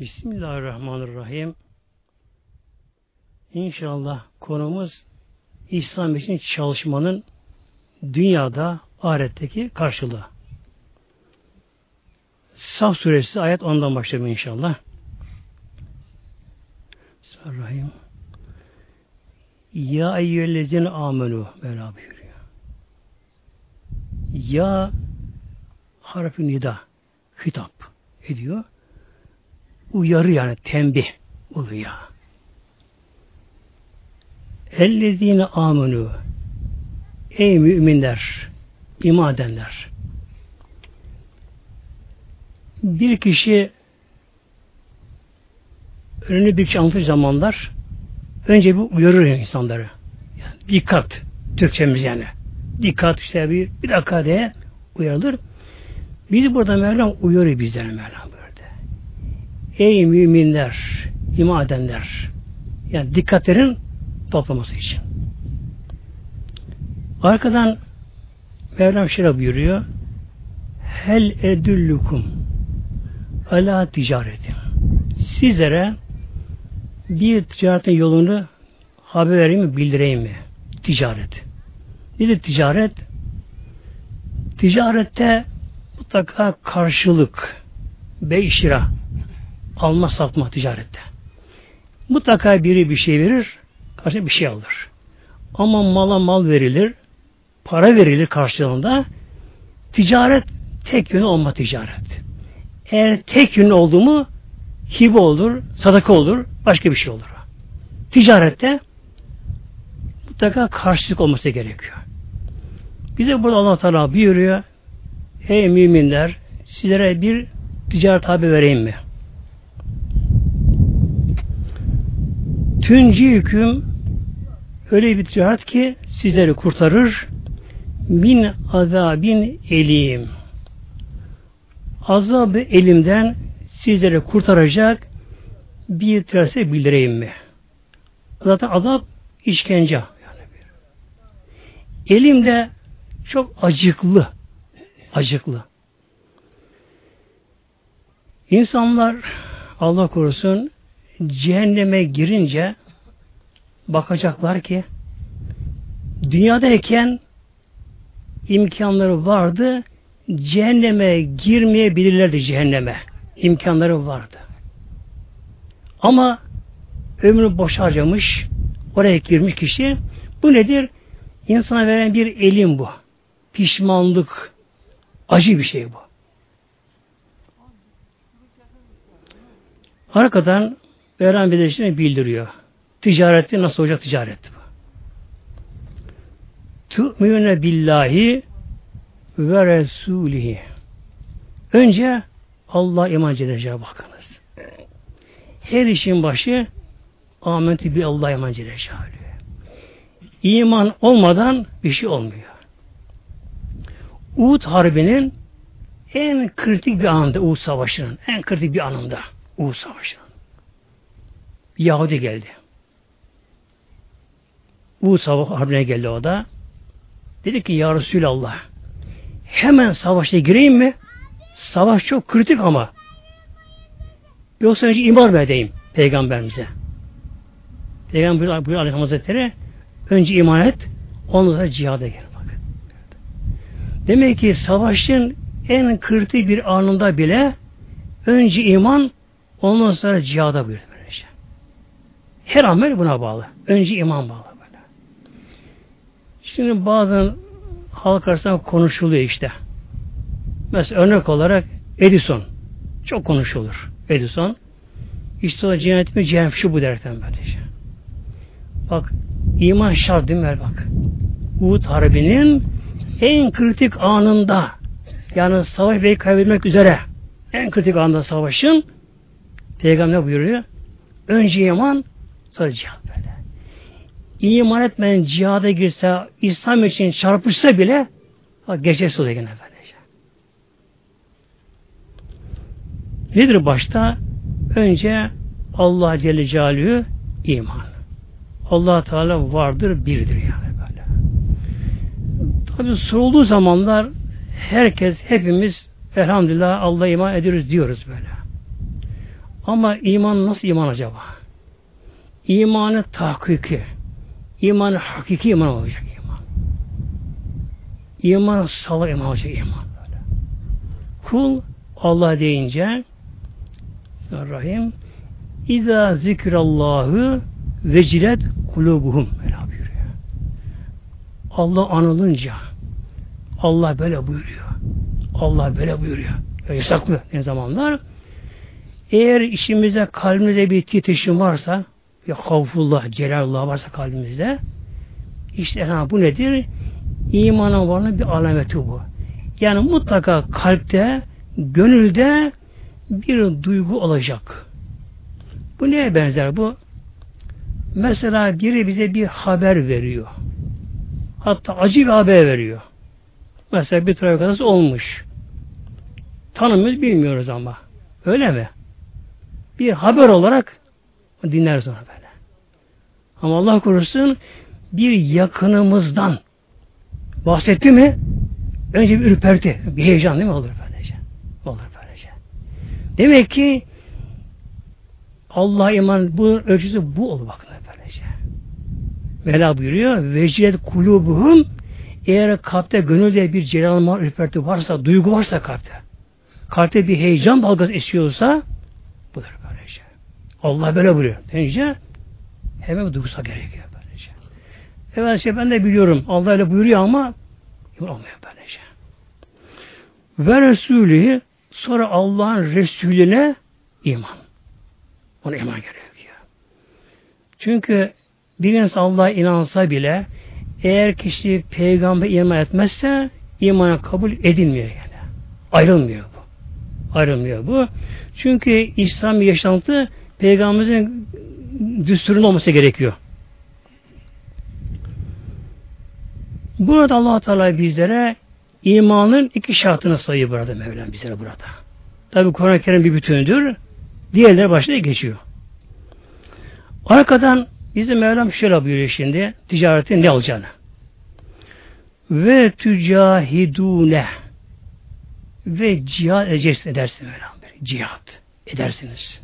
Bismillahirrahmanirrahim. İnşallah konumuz İslam için çalışmanın dünyada ahiretteki karşılığı. Saf suresi ayet ondan başlayalım inşallah. Bismillahirrahmanirrahim. Ya eyyühellezine amenu Mevla buyuruyor. Ya harfi nida hitap ediyor. Uyarı yani tembih oluyor. Ellezine amenu Ey müminler, iman edenler. Bir kişi önünü bir şey zamanlar önce bir uyarır insanları. Yani dikkat, Türkçemiz yani. Dikkat işte bir, bir dakika diye uyarılır. Biz burada Mevlam uyarıyor bizlere Mevlam. Ey müminler, iman edenler. Yani dikkatlerin toplaması için. Arkadan Mevlam şöyle buyuruyor. Hel edüllukum ala ticareti. Sizlere bir ticaretin yolunu haber vereyim mi, bildireyim mi? Ticaret. Nedir ticaret? Ticarette mutlaka karşılık, beyşira, alma satma ticarette. Mutlaka biri bir şey verir, karşı bir şey alır. Ama mala mal verilir, para verilir karşılığında. Ticaret tek yönü olma ticaret. Eğer tek yönü oldu mu hibe olur, sadaka olur, başka bir şey olur. Ticarette mutlaka karşılık olması gerekiyor. Bize burada Allah Teala buyuruyor. Ey müminler sizlere bir ticaret haber vereyim mi? Tünci hüküm öyle bir ticaret ki sizleri kurtarır min azabin elim azabı elimden sizleri kurtaracak bir ticarete bildireyim mi? Zaten azap işkence. Yani Elimde çok acıklı. Acıklı. İnsanlar Allah korusun cehenneme girince bakacaklar ki dünyadayken imkanları vardı cehenneme girmeyebilirlerdi cehenneme. imkanları vardı. Ama ömrü boş harcamış oraya girmiş kişi bu nedir? İnsana veren bir elim bu. Pişmanlık acı bir şey bu. Arkadan veren bir bildiriyor. Ticareti nasıl olacak ticaret bu? Tu'mine billahi ve Resulihi. Önce Allah iman Celle bakınız. Her işin başı amentü bir Allah iman Celle İman olmadan bir şey olmuyor. Uhud Harbi'nin en kritik bir anında Uhud Savaşı'nın en kritik bir anında Uhud Savaşı'nın Yahudi geldi. Uhud Savaşı Harbi'ne geldi o da. Dedi ki Ya Resulallah hemen savaşa gireyim mi? Savaş çok kritik ama. Yoksa önce iman mı edeyim peygamberimize? Peygamber buyuruyor, Aleyhisselam Hazretleri önce iman et ondan sonra cihada gel. Bak. Demek ki savaşın en kritik bir anında bile önce iman ondan sonra cihada buyuruyor. Her amel buna bağlı. Önce iman bağlı. Böyle. Şimdi bazen halk arasında konuşuluyor işte. Mesela örnek olarak Edison. Çok konuşulur. Edison. İşte o cennet mi cehennem şu bu derken böylece. Bak iman şart değil mi? Bak. Uhud Harbi'nin en kritik anında yani savaş ve kaybetmek üzere en kritik anında savaşın Peygamber buyuruyor. Önce iman sonra cihat iman etmeyen cihada girse, İslam için çarpışsa bile geçersiz oluyor gene böylece. Nedir başta? Önce Allah Celle Celaluhu iman. Allah Teala vardır, birdir yani böyle. Tabi sorulduğu zamanlar herkes, hepimiz elhamdülillah Allah iman ediyoruz diyoruz böyle. Ama iman nasıl iman acaba? İmanı tahkiki, imanı hakiki iman olacak iman. İmanı salak iman olacak iman. Böyle. Kul Allah deyince Rahim İza zikrallahu vecilet kulubuhum Mevla buyuruyor. Allah anılınca Allah böyle buyuruyor. Allah böyle buyuruyor. Yasaklı ne zamanlar. Eğer işimize kalbimize bir titreşim varsa ya havfullah, celalullah varsa kalbimizde işte ha, bu nedir? İmanın varlığının bir alameti bu. Yani mutlaka kalpte, gönülde bir duygu olacak. Bu neye benzer bu? Mesela biri bize bir haber veriyor. Hatta acı bir haber veriyor. Mesela bir trafik kazası olmuş. Tanımıyoruz, bilmiyoruz ama. Öyle mi? Bir haber olarak dinleriz onu böyle. Ama Allah korusun bir yakınımızdan bahsetti mi önce bir ürperti, bir heyecan değil mi olur böylece? Olur böylece. Demek ki Allah iman bu ölçüsü bu olur bakın böylece. Mela buyuruyor. Vecilet kulubuhum eğer kalpte gönülde bir celalma ürperti varsa, duygu varsa kalpte, kalpte bir heyecan dalgası esiyorsa budur böylece. Allah böyle buyuruyor. Deyince hemen duygusal gerekiyor böylece. Evet işte ben de biliyorum. Allah öyle buyuruyor ama olmuyor böylece. Ve Resulü sonra Allah'ın Resulüne iman. Ona iman gerekiyor. Çünkü bir insan Allah'a inansa bile eğer kişi peygamber iman etmezse imana kabul edilmiyor yani. Ayrılmıyor bu. Ayrılmıyor bu. Çünkü İslam yaşantı peygamberimizin düsturun olması gerekiyor. Burada allah Teala bizlere imanın iki şartını sayıyor burada Mevlam bizlere burada. Tabi Kur'an-ı Kerim bir bütündür. Diğerleri başta geçiyor. Arkadan bizim Mevlam şöyle buyuruyor şimdi ticaretin ne olacağını. Ve tücahidune ve cihad edeceksiniz edersin Mevlam. Cihad edersiniz.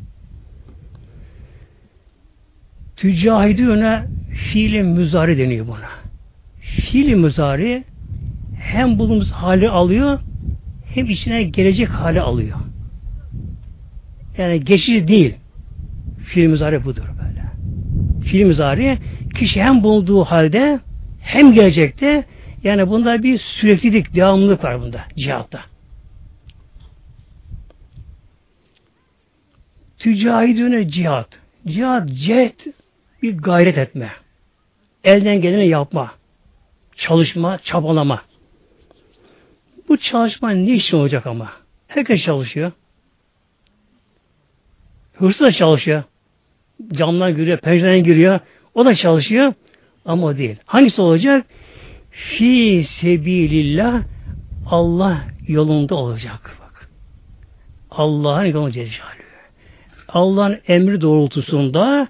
Tücahidune fiili müzari deniyor buna. Fiili müzari hem bulunduğumuz hali alıyor hem içine gelecek hali alıyor. Yani geçici değil. Fiil müzari budur böyle. Fiil müzari kişi hem bulunduğu halde hem gelecekte yani bunda bir süreklilik, devamlılık var bunda cihatta. Tücahidüne cihat. Cihat, cehd bir gayret etme. Elden geleni yapma. Çalışma, çabalama. Bu çalışma ne için olacak ama? Herkes çalışıyor. Hırsız da çalışıyor. Camdan giriyor, pencereden giriyor. O da çalışıyor. Ama o değil. Hangisi olacak? Fi sebilillah Allah yolunda olacak. Bak. Allah'ın yolunda. Allah'ın emri doğrultusunda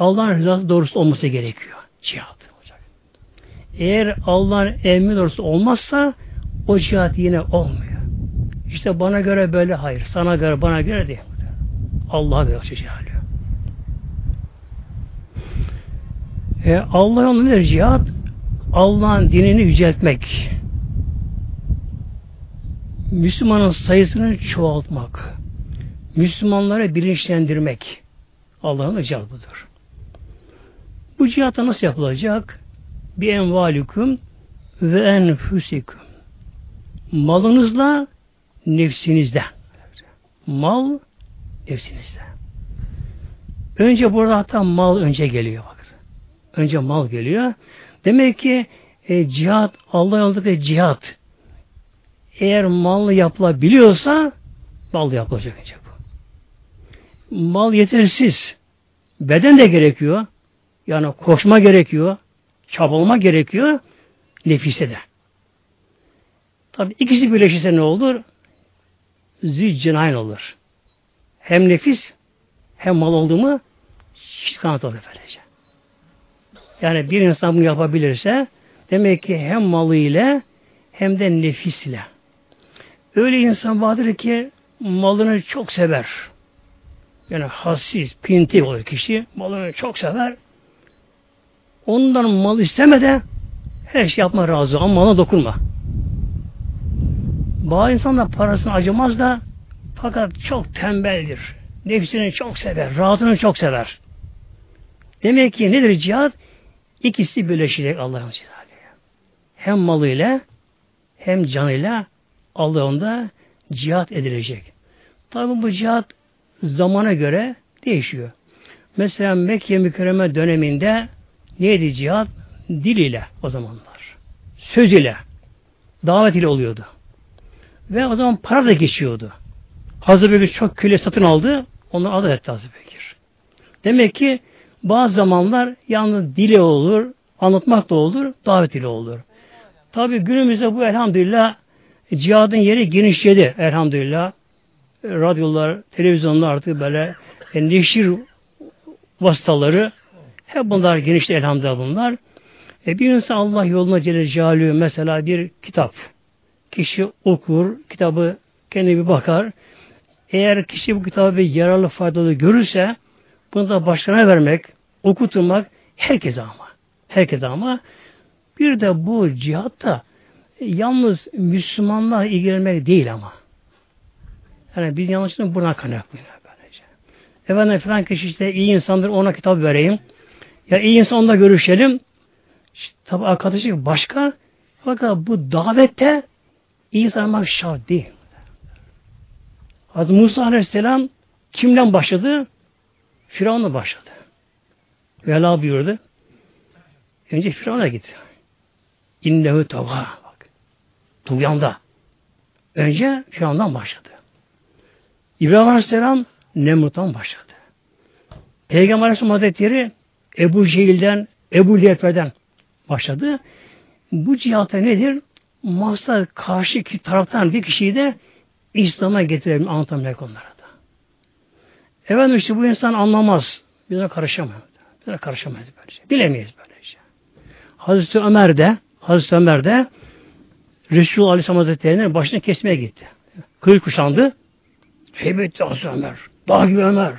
Allah'ın rızası doğrusu olması gerekiyor. Cihat olacak. Eğer Allah'ın emri doğrusu olmazsa o cihat yine olmuyor. İşte bana göre böyle hayır. Sana göre bana göre değil. Allah'a göre cihat. E, Allah yolunda cihat Allah'ın dinini yüceltmek. Müslümanın sayısını çoğaltmak. Müslümanları bilinçlendirmek. Allah'ın cihat budur. Bu cihatta nasıl yapılacak? Bir envalüküm ve enfüsiküm. Malınızla nefsinizde. Mal nefsinizde. Önce burada hatta mal önce geliyor. Bak. Önce mal geliyor. Demek ki e, cihat, Allah yolundaki cihat eğer mal yapılabiliyorsa mal yapılacak önce bu. Mal yetersiz. Beden de gerekiyor. Yani koşma gerekiyor. Çabalma gerekiyor. Nefise de. Tabi ikisi birleşirse ne olur? Züccinayn olur. Hem nefis hem mal oldu mu çift kanat olur böylece. Yani bir insan bunu yapabilirse demek ki hem malı ile hem de nefisle. Öyle insan vardır ki malını çok sever. yani hassiz, pinti oluyor kişi. Malını çok sever. Ondan mal istemeden her şey yapma razı ama malına dokunma. Bazı insanlar parasını acımaz da fakat çok tembeldir. Nefsini çok sever, rahatını çok sever. Demek ki nedir cihat? İkisi birleşecek Allah'ın cihadı. Hem malıyla hem canıyla Allah onda cihat edilecek. Tabi bu cihat zamana göre değişiyor. Mesela Mekke mükerreme döneminde neydi cihat? Dil ile o zamanlar. Söz ile. Davet ile oluyordu. Ve o zaman para da geçiyordu. Hazreti Bekir çok köle satın aldı. Onu adı etti Hazreti Bekir. Demek ki bazı zamanlar yalnız dile olur, anlatmak da olur, davet ile olur. Tabi günümüzde bu elhamdülillah cihadın yeri genişledi elhamdülillah. Radyolar, televizyonlar artık böyle e, neşir vasıtaları hep bunlar genişti elhamdülillah bunlar. E, bir insan Allah yoluna Celle Celaluhu mesela bir kitap. Kişi okur, kitabı kendi bir bakar. Eğer kişi bu kitabı yararlı faydalı görürse bunu da başkana vermek, okutmak herkese ama. Herkese ama bir de bu cihatta yalnız Müslümanlar ilgilenmek değil ama. Yani biz yanlışlıkla buna kaynaklıyız böylece. Efendim falan kişi işte iyi insandır ona kitap vereyim. Ya iyi insanla görüşelim. İşte, tabi arkadaşlık başka. Fakat bu davette iyi tanımak şart değil. Hazreti Musa Aleyhisselam kimden başladı? Firavun'la başladı. Vela buyurdu. Önce Firavun'a gitti. İnnehu tava. Bak. Tuğyanda. Önce Firavun'dan başladı. İbrahim Aleyhisselam Nemrut'tan başladı. Peygamber Aleyhisselam Hazretleri Ebu Cehil'den, Ebu Leheb'den başladı. Bu cihata nedir? Masada karşı taraftan bir kişiyi de İslam'a getirelim, anlatamayacak onlara da. Efendim işte bu insan anlamaz. Bize karışamaz. Bize karışamaz böylece. Şey. Bilemeyiz böylece. Hazreti Ömer de Hazreti Ömer de Resul Aleyhisselam Hazretleri'nin başına kesmeye gitti. Kıyı kuşandı. Heybetli Hazreti Ömer. Dağ gibi Ömer.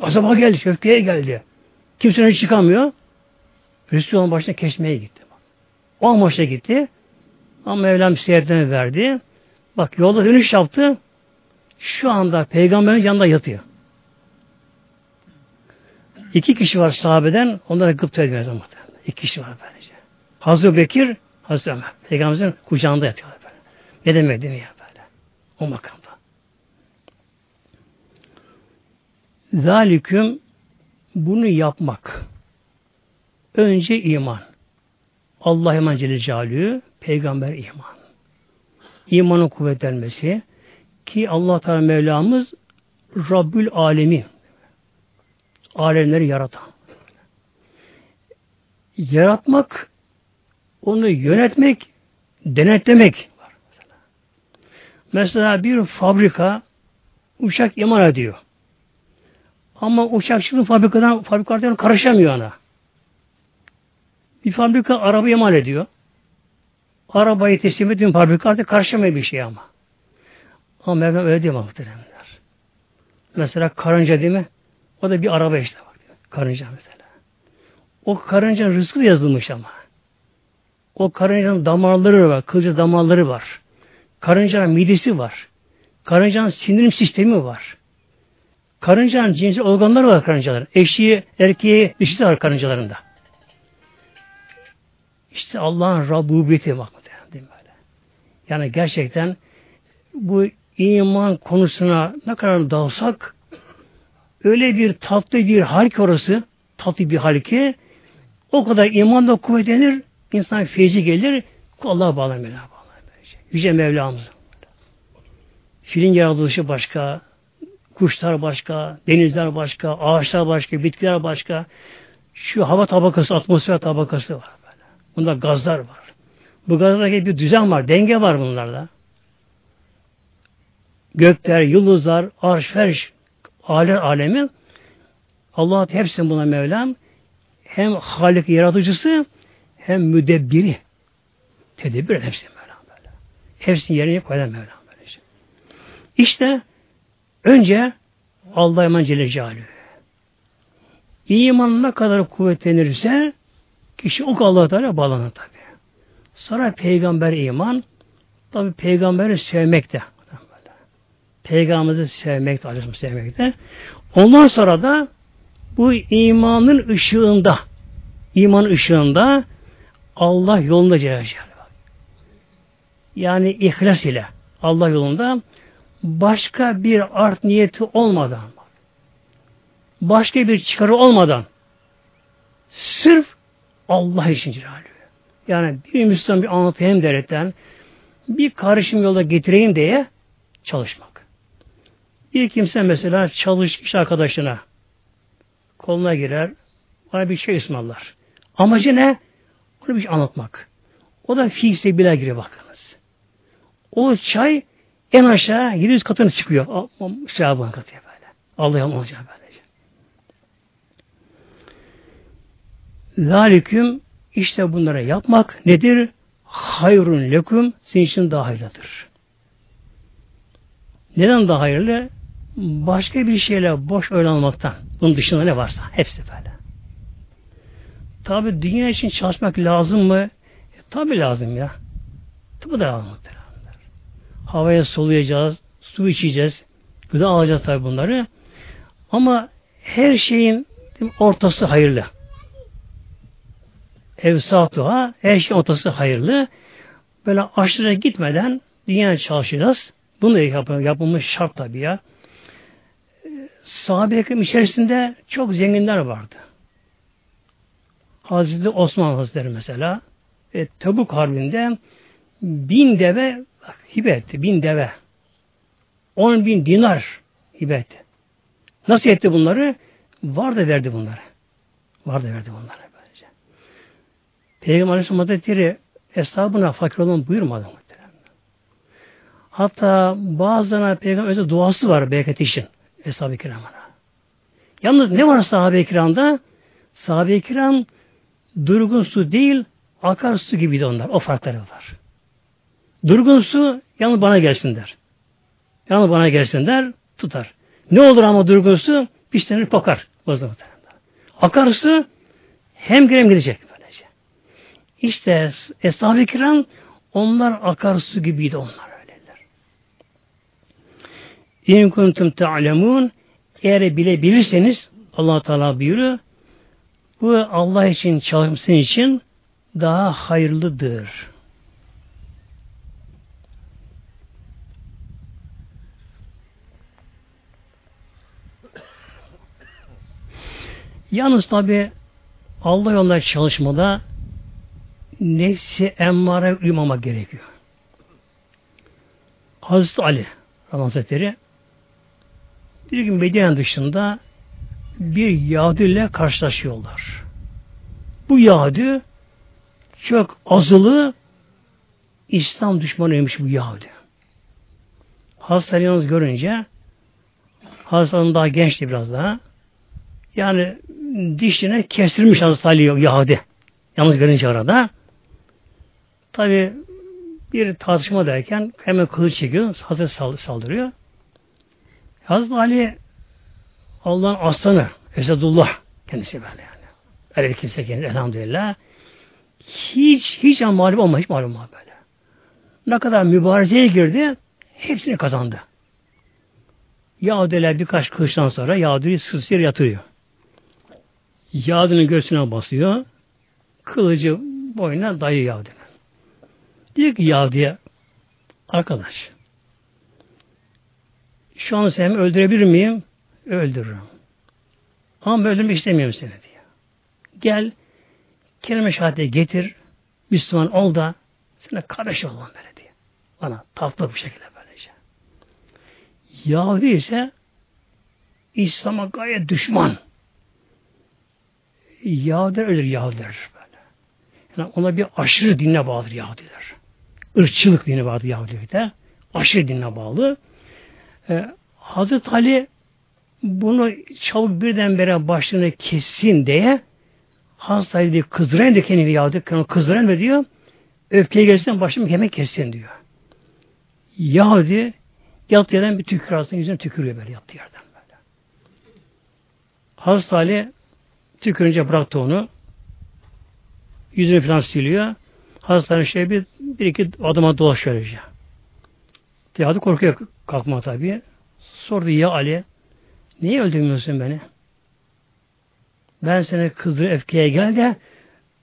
Azaba geldi, şöfkeye geldi. Kimsenin çıkamıyor. Resulullah'ın başına kesmeye gitti. O amaçla gitti. Ama Mevlam seyretini verdi. Bak yolda dönüş yaptı. Şu anda peygamberin yanında yatıyor. İki kişi var sahabeden. Onlara gıpta ediyor. İki kişi var böylece. Hazreti Bekir, Hazreti Ömer. Peygamberimizin kucağında yatıyorlar böyle. Ne demek değil mi ya böyle? O makamda. Zaliküm bunu yapmak. Önce iman. Allah iman Celle Celaluhu, peygamber iman. İmanın kuvvetlenmesi ki Allah Teala Mevlamız Rabbül Alemi alemleri yaratan. Yaratmak onu yönetmek, denetlemek var. Mesela, bir fabrika uçak iman ediyor. Ama uçak şimdi fabrikadan fabrikadan karışamıyor ona. Bir fabrika araba imal ediyor. Arabayı teslim ediyor fabrika artık karışamıyor bir şey ama. Ama Mevlam öyle değil muhteremler. Mesela karınca değil mi? O da bir araba işte bak. Karınca mesela. O karıncanın rızkı yazılmış ama. O karıncanın damarları var, kılca damarları var. Karıncanın midesi var. Karıncanın sindirim sistemi var. Karıncanın cinsel organları var karıncaların. Eşiği, erkeği, dişisi var karıncalarında. İşte Allah'ın Rabbubiyeti bak. Yani gerçekten bu iman konusuna ne kadar dalsak öyle bir tatlı bir hal ki orası tatlı bir hal ki o kadar iman da kuvvetlenir insan feyzi gelir Allah'a bağlanır Mevla Yüce Mevlamız. Filin yaratılışı başka, kuşlar başka, denizler başka, ağaçlar başka, bitkiler başka. Şu hava tabakası, atmosfer tabakası var böyle. Bunda gazlar var. Bu gazlardaki bir düzen var, denge var bunlarda. Gökler, yıldızlar, arş, ferş, aler alemi Allah hepsini buna Mevlam hem Halik yaratıcısı hem müdebbiri. Tedebbir hepsi Mevlam böyle. Hepsini yerine koyan Mevlam böylece. İşte önce Allah iman Celle Celaluhu. İman ne kadar kuvvetlenirse kişi o Allah Teala bağlanır tabi. Sonra peygamber iman tabi peygamberi sevmek de Peygamberimizi sevmek de, sevmek de. Ondan sonra da bu imanın ışığında iman ışığında Allah yolunda Celle Yani ihlas ile Allah yolunda başka bir art niyeti olmadan başka bir çıkarı olmadan sırf Allah için Celaluhu. Yani bir Müslüman bir anlatayım derekten bir karışım yolda getireyim diye çalışmak. Bir kimse mesela çalışmış arkadaşına koluna girer, bana bir şey ısmarlar. Amacı ne? Onu bir şey anlatmak. O da fiilse bile giriyor bakınız. O çay en aşağı 700 katını çıkıyor. Şaban katıyor böyle. Allah'ım olacak böylece. Zaliküm işte bunlara yapmak nedir? Hayrun leküm sizin için daha hayırlıdır. Neden daha hayırlı? Başka bir şeyle boş oynanmaktan. Bunun dışında ne varsa. Hepsi böyle. Tabi dünya için çalışmak lazım mı? E, tabi lazım ya. Tabi da lazım. Havaya soluyacağız, su içeceğiz, gıda alacağız tabi bunları. Ama her şeyin ortası hayırlı. Evsatuha, her şeyin ortası hayırlı. Böyle aşırı gitmeden dünyaya çalışacağız. Bunu yap yapılmış şart tabi ya. Sahabe-i içerisinde çok zenginler vardı. Hazreti Osman Hazretleri mesela e, Tabuk Harbi'nde bin deve hibe etti. Bin deve. On bin dinar hibe etti. Nasıl etti bunları? Var da verdi bunları. Var da verdi bunları. Böylece. Peygamber Aleyhisselam Hazretleri hesabına fakir olan buyurmadı. Hatta bazılarına peygamber duası var bereket için. Eshab-ı kiramına. Yalnız ne var sahabe-i kiramda? Sahabe-i kiram durgun su değil, akar su gibiydi onlar. O farkları var. Durgun su yalnız bana gelsin der. Yalnız bana gelsin der, tutar. Ne olur ama durgun su pişlenir pokar. Akar su hem girer gidecek böylece. İşte Eshab-ı Kiram onlar akar su gibiydi onlar öyleler. İn kuntum ta'lemun eğer bilebilirseniz Allah Teala buyuruyor bu Allah için çalışmasın için daha hayırlıdır. Yalnız tabi Allah yolunda çalışmada nefsi emmare uymamak gerekiyor. Hazreti Ali Hazretleri bir gün Medine dışında bir Yahudi ile karşılaşıyorlar. Bu Yahudi çok azılı İslam düşmanıymış bu Yahudi. Hazreti yalnız görünce Hazreti daha gençti biraz daha. Yani dişine kestirmiş Hazreti Ali Yahudi. Yalnız görünce arada. Tabi bir tartışma derken hemen kılıç çekiyor. Hazreti saldırıyor. Hazreti Ali Allah'ın aslanı, Esedullah kendisi böyle yani. Öyle kimse kendisi elhamdülillah. Hiç, hiç mağlup olma, hiç mağlup olma böyle. Ne kadar mübarezeye girdi, hepsini kazandı. Yahudiler birkaç kılıçtan sonra Yahudi'yi sırtır yatırıyor. Yahudi'nin göğsüne basıyor. Kılıcı boynuna dayıyor Yahudi'nin. Diyor ki Yahudi'ye arkadaş şu an seni öldürebilir miyim? öldürürüm. Ama öldürmek istemiyorum seni diyor. Gel kelime şehadeti getir Müslüman ol da sana kardeş ol böyle diye. Bana tatlı bu şekilde böylece. Yahudi ise İslam'a gayet düşman. Yahudiler ölür Yahudiler böyle. Yani ona bir aşırı dinle bağlıdır Yahudiler. Irkçılık dini vardı Yahudilikte. Aşırı dinle bağlı. Ee, Hazreti Ali bunu çabuk birdenbire başlığını kessin diye hastayı diye kızdıran da kendini yağdı. Kızdıran ve diyor öfkeye gelirsen başımı hemen kessin diyor. Yahudi yattığı yerden bir tükür aslında yüzüne tükürüyor böyle yattığı yerden böyle. Hazreti Ali tükürünce bıraktı onu. Yüzünü falan siliyor. Ali şey bir, bir iki adıma dolaşıyor öylece. Diyadı korkuyor kalkma tabi. Sordu ya Ali niye öldürmüyorsun beni? Ben seni kızdır öfkeye gel de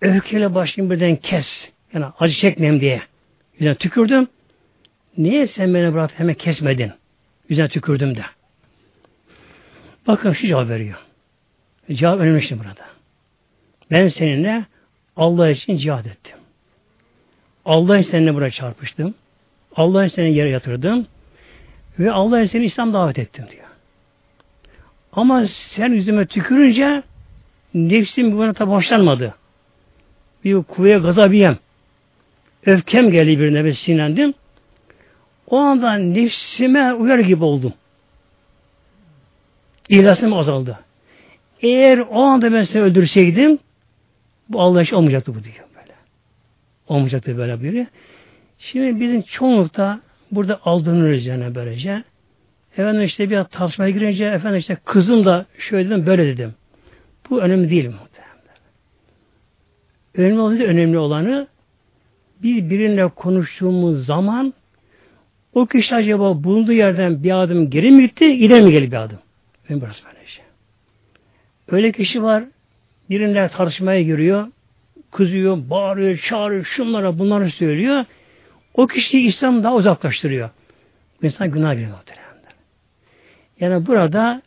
öfkeyle başlayayım birden kes. Yani acı çekmeyeyim diye. Yüzüne tükürdüm. Niye sen beni bırak hemen kesmedin? Yüzüne tükürdüm de. Bakın şu cevap veriyor. Cevap önemli burada. Ben seninle Allah için cihad ettim. Allah için seninle buraya çarpıştım. Allah için seni yere yatırdım. Ve Allah için seni İslam davet ettim diyor. Ama sen yüzüme tükürünce nefsim buna tabi hoşlanmadı. Bir kuvveye gazabiyem. Öfkem geldi birine ve sinirlendim. O anda nefsime uyar gibi oldum. İhlasım azaldı. Eğer o anda ben seni öldürseydim bu Allah iş olmayacaktı bu diyor böyle. Olmayacaktı böyle biri. Şimdi bizim çoğunlukta burada aldanırız yani böylece. Efendim işte bir tartışmaya girince efendim işte kızım da şöyle dedim böyle dedim. Bu önemli değil mi? Önemli olan önemli olanı birbirine konuştuğumuz zaman o kişi acaba bulunduğu yerden bir adım geri mi gitti, ileri mi geldi bir adım? Ben burası böyle şey. Öyle kişi var, birine tartışmaya giriyor, kızıyor, bağırıyor, çağırıyor, şunlara bunları söylüyor. O kişiyi İslam daha uzaklaştırıyor. İnsan günah giriyor muhtemelen. Yani burada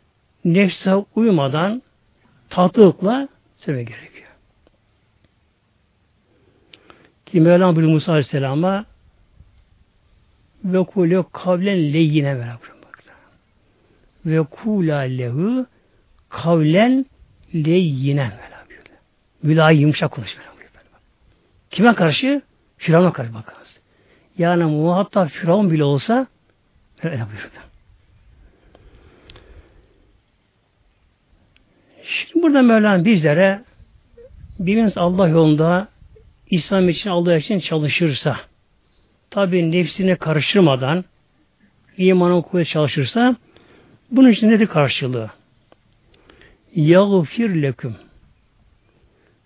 nefse uymadan tatlılıkla sevmek gerekiyor. Ki Mevlam buyuruyor Musa Aleyhisselam'a ve kule kavlen leyyine beraber ve kula lehu kavlen leyyine beraber mülayim yumuşak konuş beraber. Kime karşı? Firavun'a karşı bakınız. Yani muhatap Firavun bile olsa öyle buyurdu. Şimdi burada Mevlam bizlere birimiz Allah yolunda İslam için Allah için çalışırsa tabi nefsine karıştırmadan imanı okumaya çalışırsa bunun için nedir karşılığı? Yağfir leküm.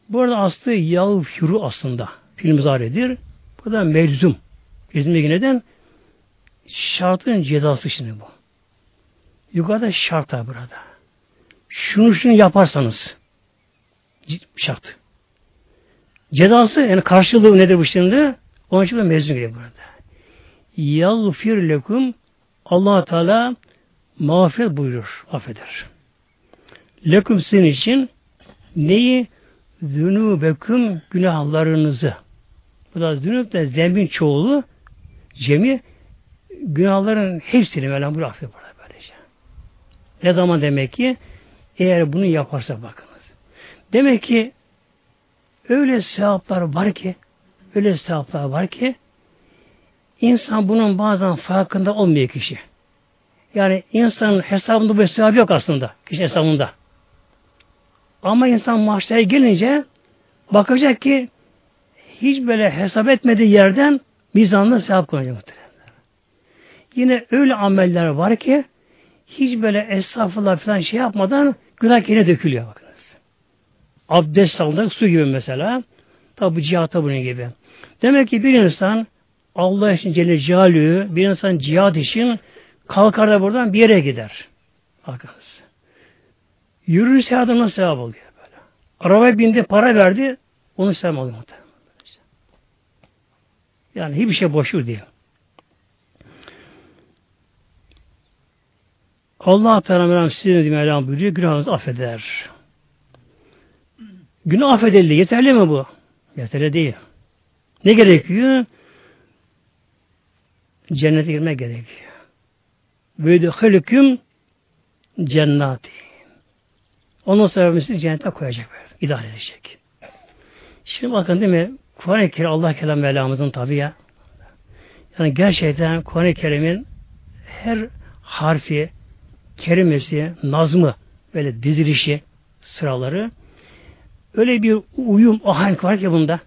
Bu arada aslı yağfiru aslında. Film zaredir. Bu da mevzum. İzmir neden? Şartın cezası şimdi bu. Yukarıda şart var burada. Şunu şunu yaparsanız şart. Cezası yani karşılığı nedir bu şimdi? Onun için de mezun geliyor burada. Yağfir lekum allah Teala mağfiret buyurur, affeder. Lekum sizin için neyi? Zünübeküm günahlarınızı. Bu da zünüb de zembin çoğulu cemi günahların hepsini Mevlam affeder burada böylece. Ne zaman demek ki? Eğer bunu yaparsa bakınız. Demek ki öyle sevaplar var ki öyle sevaplar var ki insan bunun bazen farkında olmuyor kişi. Yani insanın hesabında bu sevap yok aslında. Kişi hesabında. Ama insan mahşere gelince bakacak ki hiç böyle hesap etmediği yerden mizanla sevap koyacak muhtemelen. Yine öyle ameller var ki hiç böyle estağfurullah falan şey yapmadan günah yine dökülüyor bakınız. Abdest almak su gibi mesela. Tabi bu cihatta bunun gibi. Demek ki bir insan Allah için Celle Celaluhu bir insan cihat için kalkar da buradan bir yere gider. Bakınız. Yürürse adamın sevap oluyor böyle. Arabaya bindi, para verdi, onu sevap oluyor muhtemelen. Yani hiçbir şey boşu değil. Allah Teala sizin Mevlam buyuruyor, günahınızı affeder. Günah affedildi. Yeterli mi bu? Yeterli değil. Ne gerekiyor? Cennete girmek gerekiyor. Ve de cennati. Ondan sonra sizi cennete koyacak böyle. İdare edecek. Şimdi bakın değil mi? Kur'an-ı Kerim Allah kelam Mevlamızın tabi ya. Yani gerçekten Kur'an-ı Kerim'in her harfi, kerimesi, nazmı, böyle dizilişi, sıraları öyle bir uyum, ahenk var ki bunda.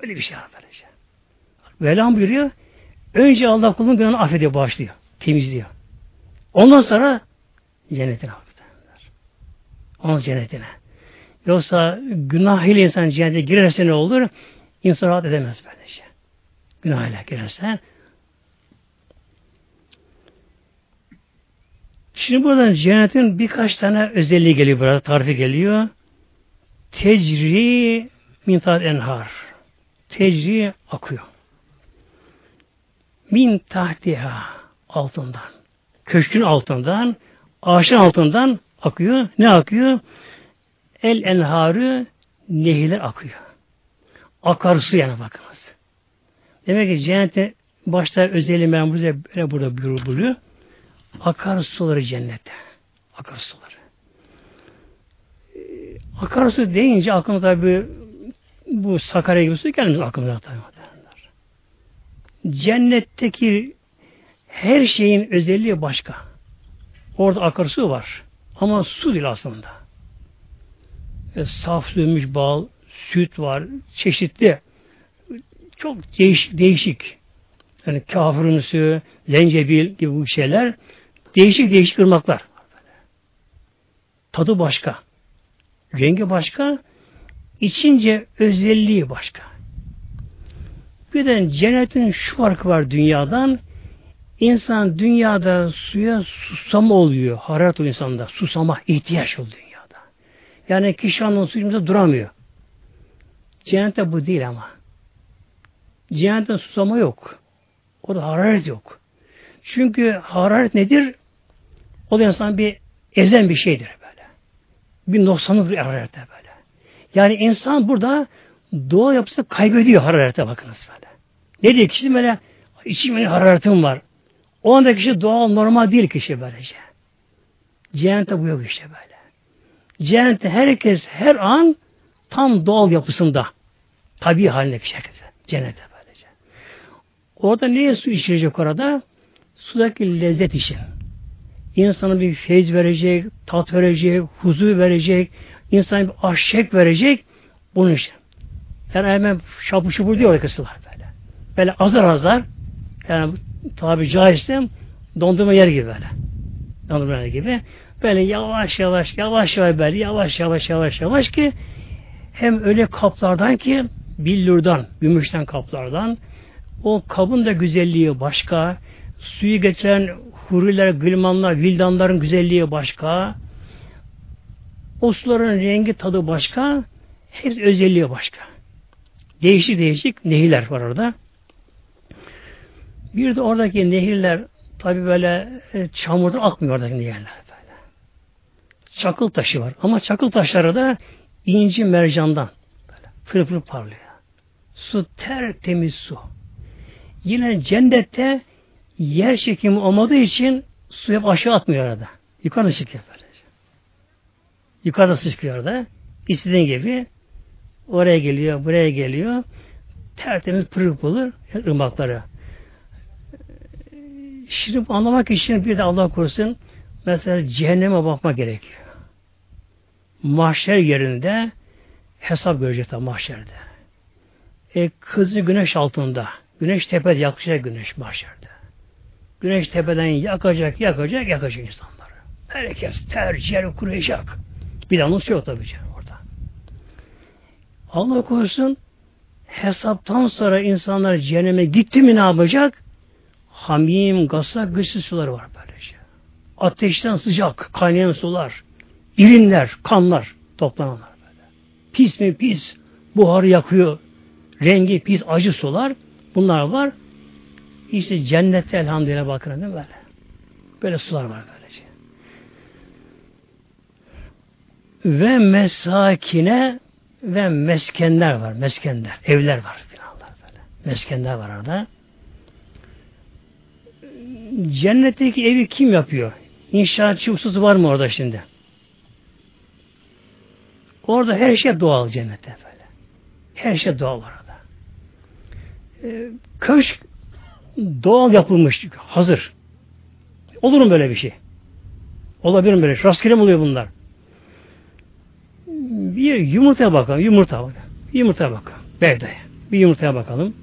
Öyle bir şey var böylece. Velam buyuruyor, önce Allah kulun günahını affediyor, bağışlıyor, temizliyor. Ondan sonra cennetine. Onun cennetine. Yoksa günah ile insan cennete girerse ne olur? İnsan rahat edemez böylece. Günah ile girerse. Şimdi buradan cennetin birkaç tane özelliği geliyor burada, tarifi geliyor. Tecri min enhar. Tecri akıyor. Min tahtiha altından. Köşkün altından, ağaçın altından akıyor. Ne akıyor? El enharı nehirler akıyor. Akarsu yani bakınız. Demek ki cennette başta özelliği memuru böyle burada buyuruluyor. Akarsuları cennette. Akarsuları. Ee, akarsu deyince aklıma tabi bu Sakarya gibi su gelmez aklıma tabi. Cennetteki her şeyin özelliği başka. Orada akarsu var. Ama su değil aslında. E, saf suymuş bal, süt var, çeşitli. Çok değişik, değişik. Yani kafirin suyu, zencebil gibi bu şeyler. Değişik değişik ırmaklar. Tadı başka. Rengi başka. içince özelliği başka. Bir de cennetin şu farkı var dünyadan. İnsan dünyada suya susama oluyor. Hararet o insanda. Susama ihtiyaç oluyor dünyada. Yani kişi anlamda suyumuzda duramıyor. Cennette bu değil ama. Cennette susama yok. O da hararet yok. Çünkü hararet nedir? O da insan bir ezen bir şeydir böyle. Bir noksanlık hararete böyle. Yani insan burada doğa yapısı kaybediyor hararete bakınız böyle. Ne diyor kişi böyle içim hararetim var. O anda kişi doğal normal değil kişi böylece. Cehennette bu yok işte böyle. Cehennette herkes her an tam doğal yapısında. Tabi haline bir şekilde. Cennete böylece. Orada neye su içirecek orada? Sudaki lezzet için. İnsana bir feyz verecek, tat verecek, huzur verecek, insana bir aşk verecek. Bunun için. Yani hemen şapur şupur diyor kısılar böyle. Böyle azar azar yani tabi caizse dondurma yer gibi böyle. Dondurma yer gibi. Böyle yavaş yavaş yavaş yavaş böyle yavaş yavaş yavaş yavaş ki hem öyle kaplardan ki billurdan, gümüşten kaplardan o kabın da güzelliği başka, suyu getiren huriler, gılmanlar, vildanların güzelliği başka, o suların rengi tadı başka, hepsi özelliği başka. Değişik değişik nehirler var orada. Bir de oradaki nehirler tabi böyle e, çamurda akmıyor oradaki nehirler böyle. Çakıl taşı var. Ama çakıl taşları da inci mercandan böyle pırıl pırıl parlıyor. Su tertemiz su. Yine cennette yer çekimi olmadığı için su hep aşağı atmıyor arada. Yukarıda çıkıyor böyle. Yukarıda çıkıyor orada. İstediğin gibi oraya geliyor, buraya geliyor. Tertemiz pırıl pırıl ırmakları. Şimdi anlamak için bir de Allah korusun mesela cehenneme bakmak gerekiyor. Mahşer yerinde hesap görecek tabi mahşerde. E, kızı güneş altında. Güneş tepede yakacak güneş mahşerde. Güneş tepeden yakacak, yakacak, yakacak insanları. Herkes ter, ciğer kuruyacak. Bir anons yok tabii canım orada. Allah korusun hesaptan sonra insanlar cehenneme gitti mi ne yapacak? Hamim, gasa, güçlü sular var böylece. Ateşten sıcak, kaynayan sular, irinler, kanlar toplananlar böyle. Pis mi pis, buharı yakıyor, rengi pis, acı sular bunlar var. İşte cennette elhamdülillah bakın değil mi böyle? Böyle sular var böylece. Ve mesakine ve meskenler var. Meskenler, evler var. Filanlar böyle. Meskenler var orada cennetteki evi kim yapıyor? İnşaatçı ustası var mı orada şimdi? Orada her şey doğal cennette böyle. Her şey doğal orada. Ee, köşk doğal yapılmış, hazır. Olur mu böyle bir şey? Olabilir mi böyle? Rastgele mi oluyor bunlar? Bir yumurtaya bakalım. Yumurta bakalım. Yumurtaya bakalım. Bevdaya. Bir yumurtaya bakalım.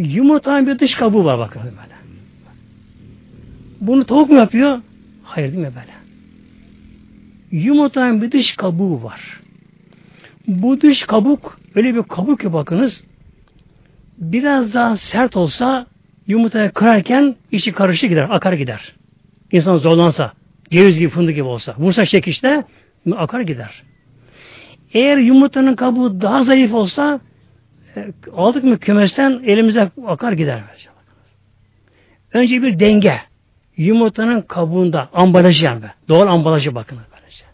Yumurtanın bir dış kabuğu var bakın böyle. Bunu tavuk mu yapıyor? Hayır değil mi böyle? Yumurtanın bir dış kabuğu var. Bu dış kabuk öyle bir kabuk ki bakınız biraz daha sert olsa yumurtayı kırarken içi karıştı gider, akar gider. İnsan zorlansa, ceviz gibi fındık gibi olsa, vursa çekişte akar gider. Eğer yumurtanın kabuğu daha zayıf olsa aldık mı kümesten elimize akar gider. Önce bir denge. Yumurtanın kabuğunda ambalajı yani. Doğal ambalajı bakın. Böylece.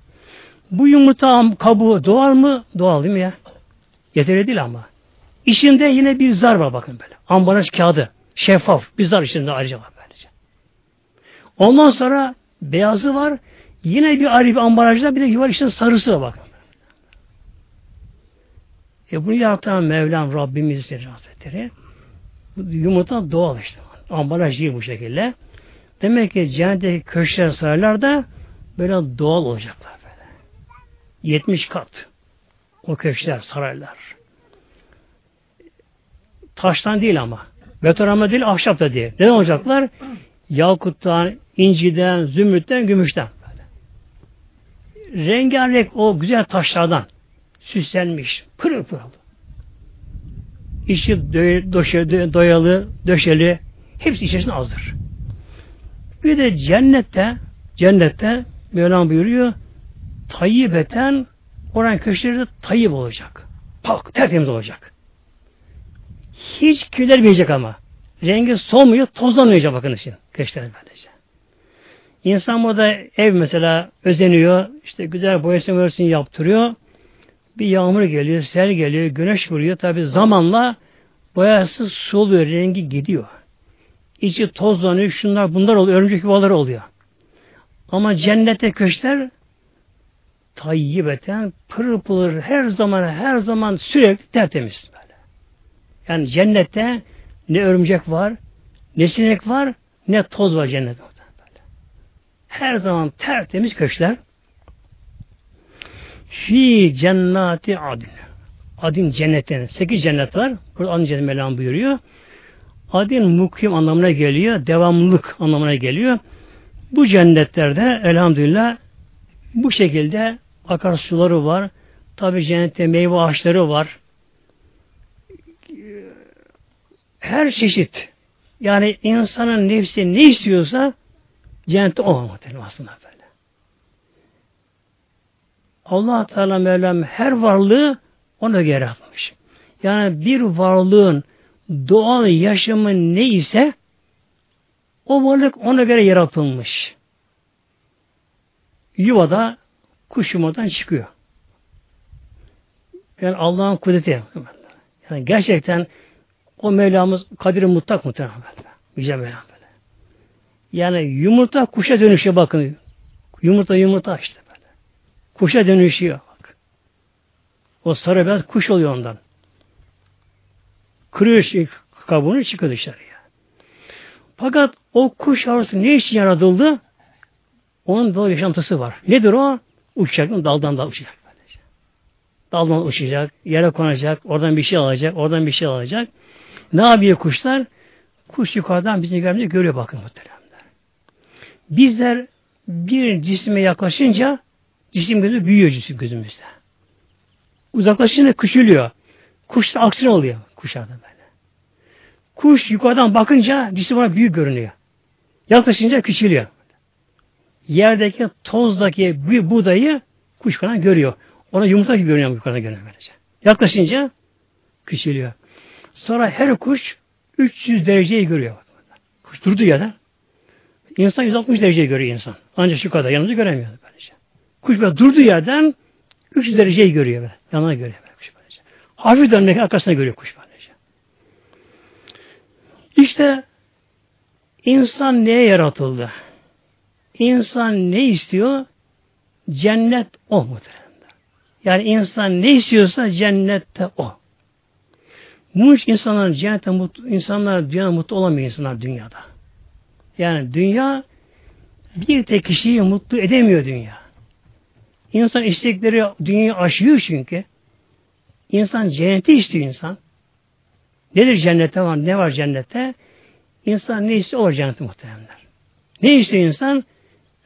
Bu yumurta kabuğu doğal mı? Doğal değil mi ya? Yeterli değil ama. İçinde yine bir zar var bakın böyle. Ambalaj kağıdı. Şeffaf. Bir zar içinde ayrıca var böylece. Ondan sonra beyazı var. Yine bir ayrı bir ambalajda bir de var işte sarısı var bakın. E bunu yaratan Mevlam Rabbimiz Hazretleri. Yumurta doğal işte. Ambalaj değil bu şekilde. Demek ki cehennetteki köşkler saraylar da böyle doğal olacaklar böyle. 70 kat. O köşkler, saraylar. Taştan değil ama. Beton değil, ahşap da değil. Ne olacaklar? Yakuttan, inciden, zümrütten, gümüşten. Böyle. Rengarenk o güzel taşlardan süslenmiş. Pırıl pırıl. İçi dö doyalı, döşeli, hepsi içerisinde hazır. Bir de cennette, cennette Mevlam buyuruyor, tayyibeten oran köşeleri de tayyip olacak. Pak, tertemiz olacak. Hiç kirlenmeyecek ama. Rengi solmuyor, tozlanmayacak bakın için. Köşklerin böylece. İnsan burada ev mesela özeniyor, işte güzel boyasını boyasını yaptırıyor. Bir yağmur geliyor, sel geliyor, güneş vuruyor. Tabi zamanla boyası soluyor, rengi gidiyor. İçi tozlanıyor, şunlar bunlar oluyor, örümcek yuvaları oluyor. Ama cennete köşkler tayyibeten pırıl pırıl her zaman her zaman sürekli tertemiz böyle. Yani cennette ne örümcek var, ne sinek var, ne toz var cennette. Her zaman tertemiz köşkler. Fi cennati adin. Adin cennetten. Sekiz cennet var. Burada adin cennet Mevlam buyuruyor. Adin mukim anlamına geliyor. Devamlılık anlamına geliyor. Bu cennetlerde elhamdülillah bu şekilde akarsuları var. Tabi cennette meyve ağaçları var. Her çeşit yani insanın nefsi ne istiyorsa cennette o aslında böyle. Allah Teala Mevlam her varlığı ona göre yaratmış. Yani bir varlığın doğal yaşamı ne ise o varlık ona göre yaratılmış. Yuvada kuş yumadan çıkıyor. Yani Allah'ın kudreti. Yani gerçekten o Mevlamız Kadir-i Mutlak muhtemelen. Yüce Mevlam. Yani yumurta kuşa dönüşüyor bakın. Yumurta yumurta işte. Kuşa dönüşüyor. O sarı beyaz kuş oluyor ondan. Kırıyor kabuğunu çıkıyor dışarıya. Fakat o kuş yavrusu ne için yaratıldı? Onun da yaşantısı var. Nedir o? Uçacak, daldan dal uçacak. Daldan uçacak, yere konacak, oradan bir şey alacak, oradan bir şey alacak. Ne yapıyor kuşlar? Kuş yukarıdan bizi görünce görüyor bakın muhteremler. Bizler bir cisme yaklaşınca cisim gözü büyüyor cisim gözümüzde. Uzaklaşınca küçülüyor. Kuş da aksine oluyor kuşlarda böyle. Kuş yukarıdan bakınca cisim ona büyük görünüyor. Yaklaşınca küçülüyor. Yerdeki tozdaki bir budayı kuş falan görüyor. Ona yumurta gibi görünüyor yukarıdan görünüyor böylece. Yaklaşınca küçülüyor. Sonra her kuş 300 dereceyi görüyor. Kuş durdu yerden. İnsan 160 dereceyi görüyor insan. Ancak şu kadar yanımızı göremiyor böylece. Kuş böyle durduğu yerden 300 dereceyi görüyor böyle. Yanına görüyor böyle kuş böylece. Hafif dönmek arkasına görüyor kuş böylece. İşte insan neye yaratıldı? İnsan ne istiyor? Cennet o muhtemelen. Yani insan ne istiyorsa cennette o. Bunun için insanlar cennette mutlu, insanlar dünyada mutlu olamıyor insanlar dünyada. Yani dünya bir tek kişiyi mutlu edemiyor dünya. İnsan istekleri dünyayı aşıyor çünkü. İnsan cenneti istiyor insan. Nedir cennette var? Ne var cennette? İnsan ne istiyor? O var cennette muhtemelenler. Ne istiyor insan?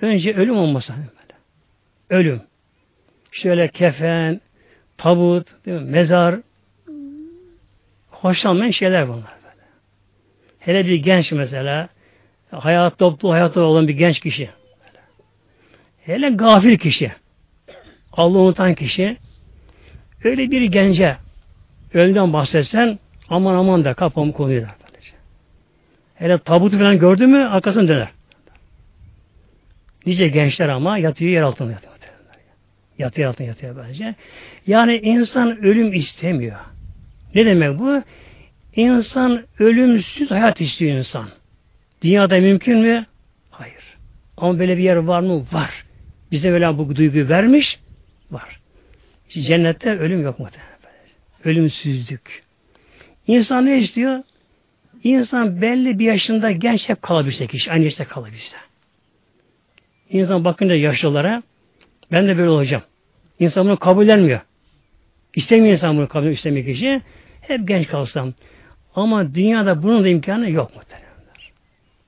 Önce ölüm olmasa. Ölüm. şöyle kefen, tabut, değil mi? mezar hoşlanmayan şeyler bunlar. Böyle. Hele bir genç mesela hayat toplu hayatı olan bir genç kişi. Böyle. Hele gafil kişi. Allah unutan kişi öyle bir gence ölümden bahsetsen aman aman da konuyor der. Böylece. Hele tabutu falan gördü mü arkasını döner. Nice gençler ama yatıyor yer altında yatıyor. Yatıyor altında yatıyor böylece. Yani insan ölüm istemiyor. Ne demek bu? İnsan ölümsüz hayat istiyor insan. Dünyada mümkün mü? Hayır. Ama böyle bir yer var mı? Var. Bize böyle bu duyguyu vermiş. Var. Cennette ölüm yok muhtemelen. Ölümsüzlük. İnsan ne istiyor? İnsan belli bir yaşında genç hep kalabilse kişi. Aynı yaşta kalabilse. İnsan bakınca yaşlılara ben de böyle olacağım. İnsan bunu kabullenmiyor. İstemiyor insan bunu kabul istemiyor kişi. Hep genç kalsam. Ama dünyada bunun da imkanı yok muhtemelenler.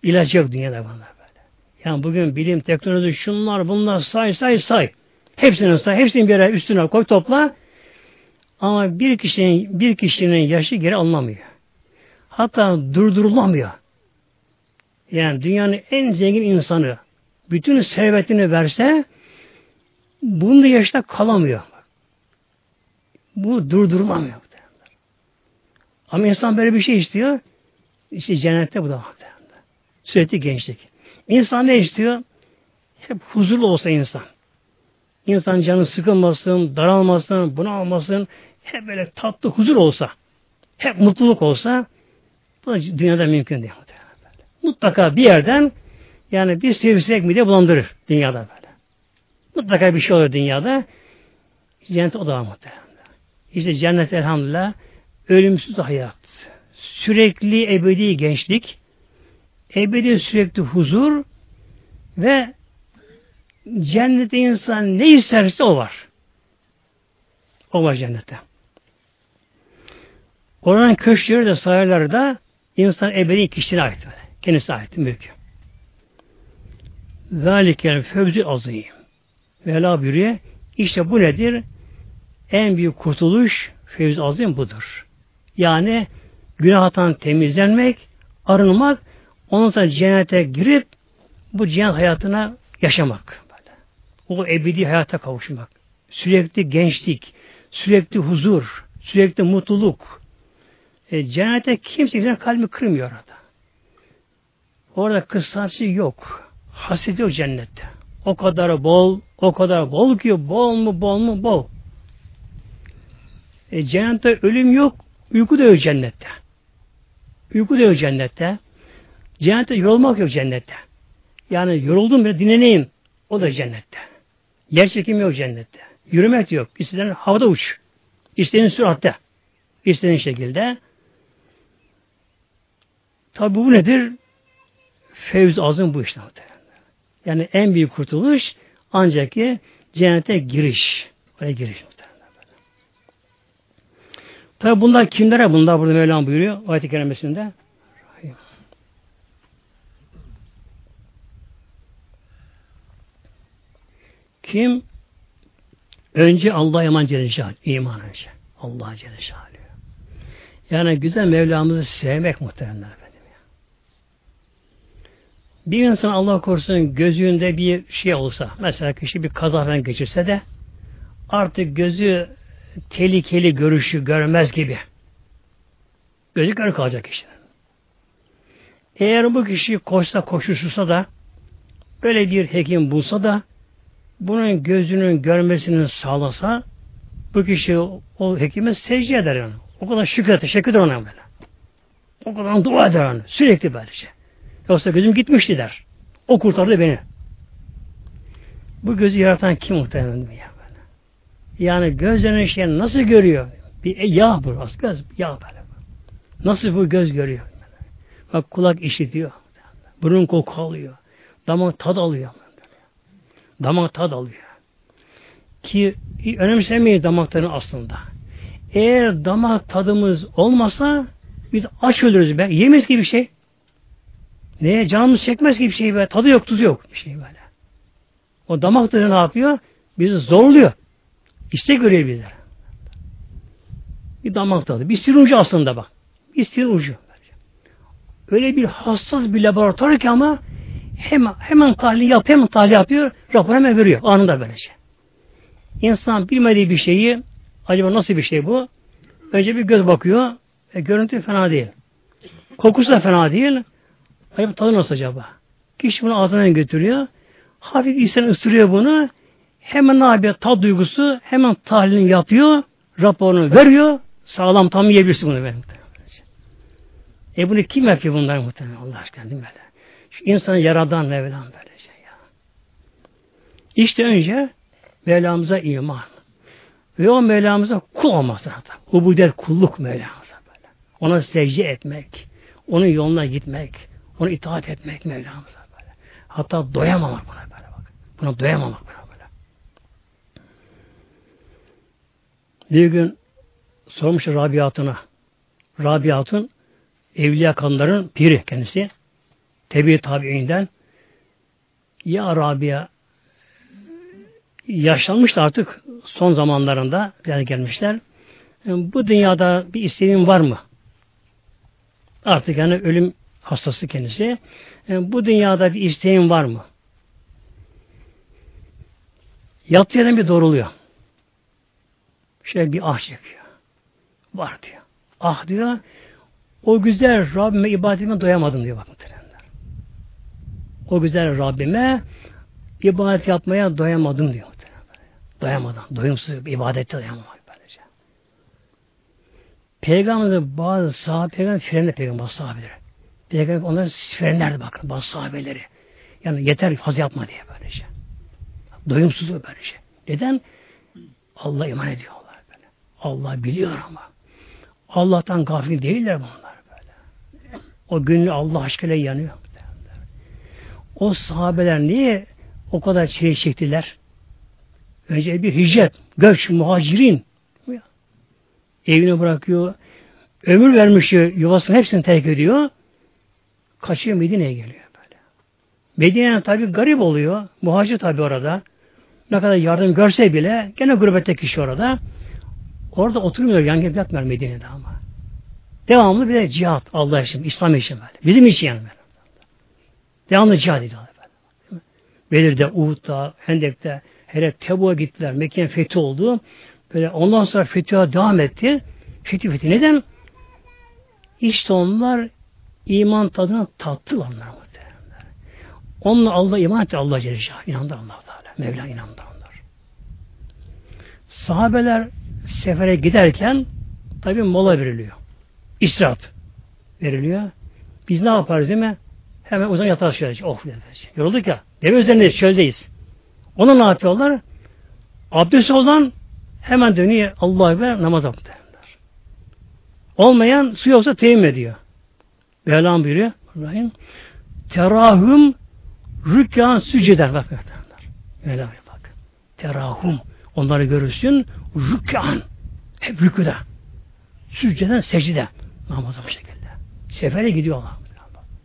İlaç yok dünyada bunlar böyle. Yani bugün bilim, teknoloji, şunlar, bunlar say say say. Hepsini say, hepsini bir yere üstüne koy topla. Ama bir kişinin bir kişinin yaşı geri alınamıyor. Hatta durdurulamıyor. Yani dünyanın en zengin insanı bütün servetini verse bunun da yaşta kalamıyor. Bu durdurulamıyor. Ama insan böyle bir şey istiyor. İşte cennette bu da var. Sürekli gençlik. İnsan ne istiyor? Hep huzurlu olsa insan. İnsan canı sıkılmasın, daralmasın, bunalmasın. Hep böyle tatlı huzur olsa. Hep mutluluk olsa bu da dünyada mümkün değil. Mutlaka bir yerden yani bir sivrisinek mide bulandırır dünyada böyle. Mutlaka bir şey olur dünyada. Cennet o da var muhtemelen. İşte cennet elhamdülillah ölümsüz hayat, sürekli ebedi gençlik, ebedi sürekli huzur ve cennette insan ne isterse o var. O var cennette. Oranın köşkleri de sayıları da insan ebedi kişisine ait. Böyle. Kendisine ait mülkü. Zalikel fevzi azim. Vela buyuruyor. İşte bu nedir? En büyük kurtuluş fevz azim budur. Yani günahtan temizlenmek, arınmak, ondan sonra cennete girip bu cennet hayatına yaşamak. O ebedi hayata kavuşmak. Sürekli gençlik, sürekli huzur, sürekli mutluluk. E, cennete kimse kimsenin kalbi kırmıyor orada. Orada kıssancı yok. Hasreti yok cennette. O kadar bol, o kadar bol ki bol mu bol mu bol. E, cennette ölüm yok, uyku da yok cennette. Uyku da yok cennette. Cennette yorulmak yok cennette. Yani yoruldum bile dinleneyim. O da cennette. Yer çekimi yok cennette. Yürümek yok. İstediğin havada uç. İstediğin süratte. İstediğin şekilde. Tabi bu nedir? Fevz azım bu işte. Yani en büyük kurtuluş ancak ki cennete giriş. Oraya giriş. Tabi bunlar kimlere bunlar burada Mevlam buyuruyor ayet-i kerimesinde. Kim önce Allah'a iman Celle iman önce. Allah'a Celle Yani güzel Mevlamızı sevmek muhteremler efendim. Ya. Bir insan Allah korusun gözünde bir şey olsa, mesela kişi bir kaza falan geçirse de artık gözü tehlikeli görüşü görmez gibi. Gözü kör kalacak işte. Eğer bu kişi koşsa koşuşursa da böyle bir hekim bulsa da bunun gözünün görmesini sağlasa bu kişi o hekime secde eder yani. O kadar şükür teşekkür eder ona böyle. O kadar dua eder ona. Sürekli böylece. Yoksa gözüm gitmişti der. O kurtardı beni. Bu gözü yaratan kim muhtemelen ya? Yani gözlerinin şey nasıl görüyor? Bir e, yağ bu. Göz yağ böyle. Nasıl bu göz görüyor? Bak kulak işitiyor. Burun koku alıyor. Damak tad alıyor. Damak tad alıyor. Ki önemsemeyiz damaklarını aslında. Eğer damak tadımız olmasa biz aç ölürüz be. Yemeyiz gibi bir şey. Neye? Canımız çekmez gibi bir şey be. Tadı yok, tuzu yok. Bir şey böyle. O damak tadı ne yapıyor? Bizi zorluyor. İstek görebilirler. Bir damak tadı. Bir sinir ucu aslında bak. Bir sinir ucu. Öyle bir hassas bir laboratuvar ki ama hemen, hemen tahlil yap, hemen tahlil yapıyor, rapor hemen veriyor. Anında böylece. İnsan bilmediği bir şeyi, acaba nasıl bir şey bu? Önce bir göz bakıyor, e, görüntü fena değil. Kokusu da fena değil. Acaba tadı nasıl acaba? Kişi bunu ağzına götürüyor. Hafif insan ısırıyor bunu. Hemen ne yapıyor? Tat duygusu hemen tahlilini yapıyor. Raporunu veriyor. Sağlam tam yiyebilirsin bunu benim. E bunu kim yapıyor bunlar muhtemelen Allah aşkına değil mi? Şu insanı yaradan Mevlam böyle şey ya. İşte önce Mevlamıza iman. Ve o Mevlamıza kul olması lazım. Ubudiyet kulluk Mevlamıza böyle. Ona secde etmek, onun yoluna gitmek, ona itaat etmek Mevlamıza böyle. Hatta doyamamak buna böyle bak. Buna doyamamak buna böyle. Bir gün sormuş Rabiat'ına. Rabiat'ın evliya kadınların piri kendisi. Tebi tabiinden. Ya Rabia yaşlanmış artık son zamanlarında yani gelmişler. Bu dünyada bir isteğin var mı? Artık yani ölüm hastası kendisi. Bu dünyada bir isteğin var mı? Yattığı yerden bir doğruluyor. Şöyle bir ah çekiyor. Var diyor. Ah diyor. O güzel Rabbime ibadetime doyamadım diyor bakın O güzel Rabbime ibadet yapmaya doyamadım diyor. Doyamadım. Doyumsuz ibadette doyamamak böylece. Peygamber'de bazı sahabe peygamber frenle peygamber sahabeleri. Peygamber onları frenlerdi bakın bazı sahabeleri. Yani yeter fazla yapma diye böylece. Doyumsuzluğu böylece. Neden? Allah iman ediyorlar böyle. Allah biliyor ama. Allah'tan gafil değiller bunlar böyle. O gün Allah aşkıyla yanıyor. O sahabeler niye o kadar çile çektiler? Önce bir hicret, göç, muhacirin. Evini bırakıyor. Ömür vermiş yuvasını hepsini terk ediyor. Kaçıyor Medine'ye geliyor böyle. Medine'nin tabi garip oluyor. Muhacir tabi orada. Ne kadar yardım görse bile gene gurbette kişi orada. Orada oturmuyor. Yan gelip yatmıyor Medine'de ama. Devamlı bir de cihat Allah için, İslam için böyle. Bizim için yani. Böyle. Devamlı cihat ediyorlar. Belir'de, Uhud'da, Hendek'te, hele Tebu'a gittiler. Mekke'nin fethi oldu. Böyle ondan sonra fethiye devam etti. Fethi fethi. Neden? İşte onlar iman tadına tattılar onlar muhtemelen. Onunla Allah iman etti Allah Celle İnandı Allah Teala. Mevla inandı onlar. Sahabeler sefere giderken tabi mola veriliyor. İstirahat veriliyor. Biz ne yaparız değil mi? Hemen uzan yatar şöyle. Oh Yorulduk ya. Deve üzerindeyiz, çöldeyiz. Ona ne yapıyorlar? Abdest olan hemen dönüyor Allah'a ver namaz derler. Olmayan su yoksa teyim ediyor. Mevlam buyuruyor. İbrahim. Terahum rükkan süceder. Bak derler. Mevlam bak. Terahum. Onları görürsün. Rükkan. Hep rüküde. Sücceden secde. Namazı bu şekilde. Sefere gidiyorlar.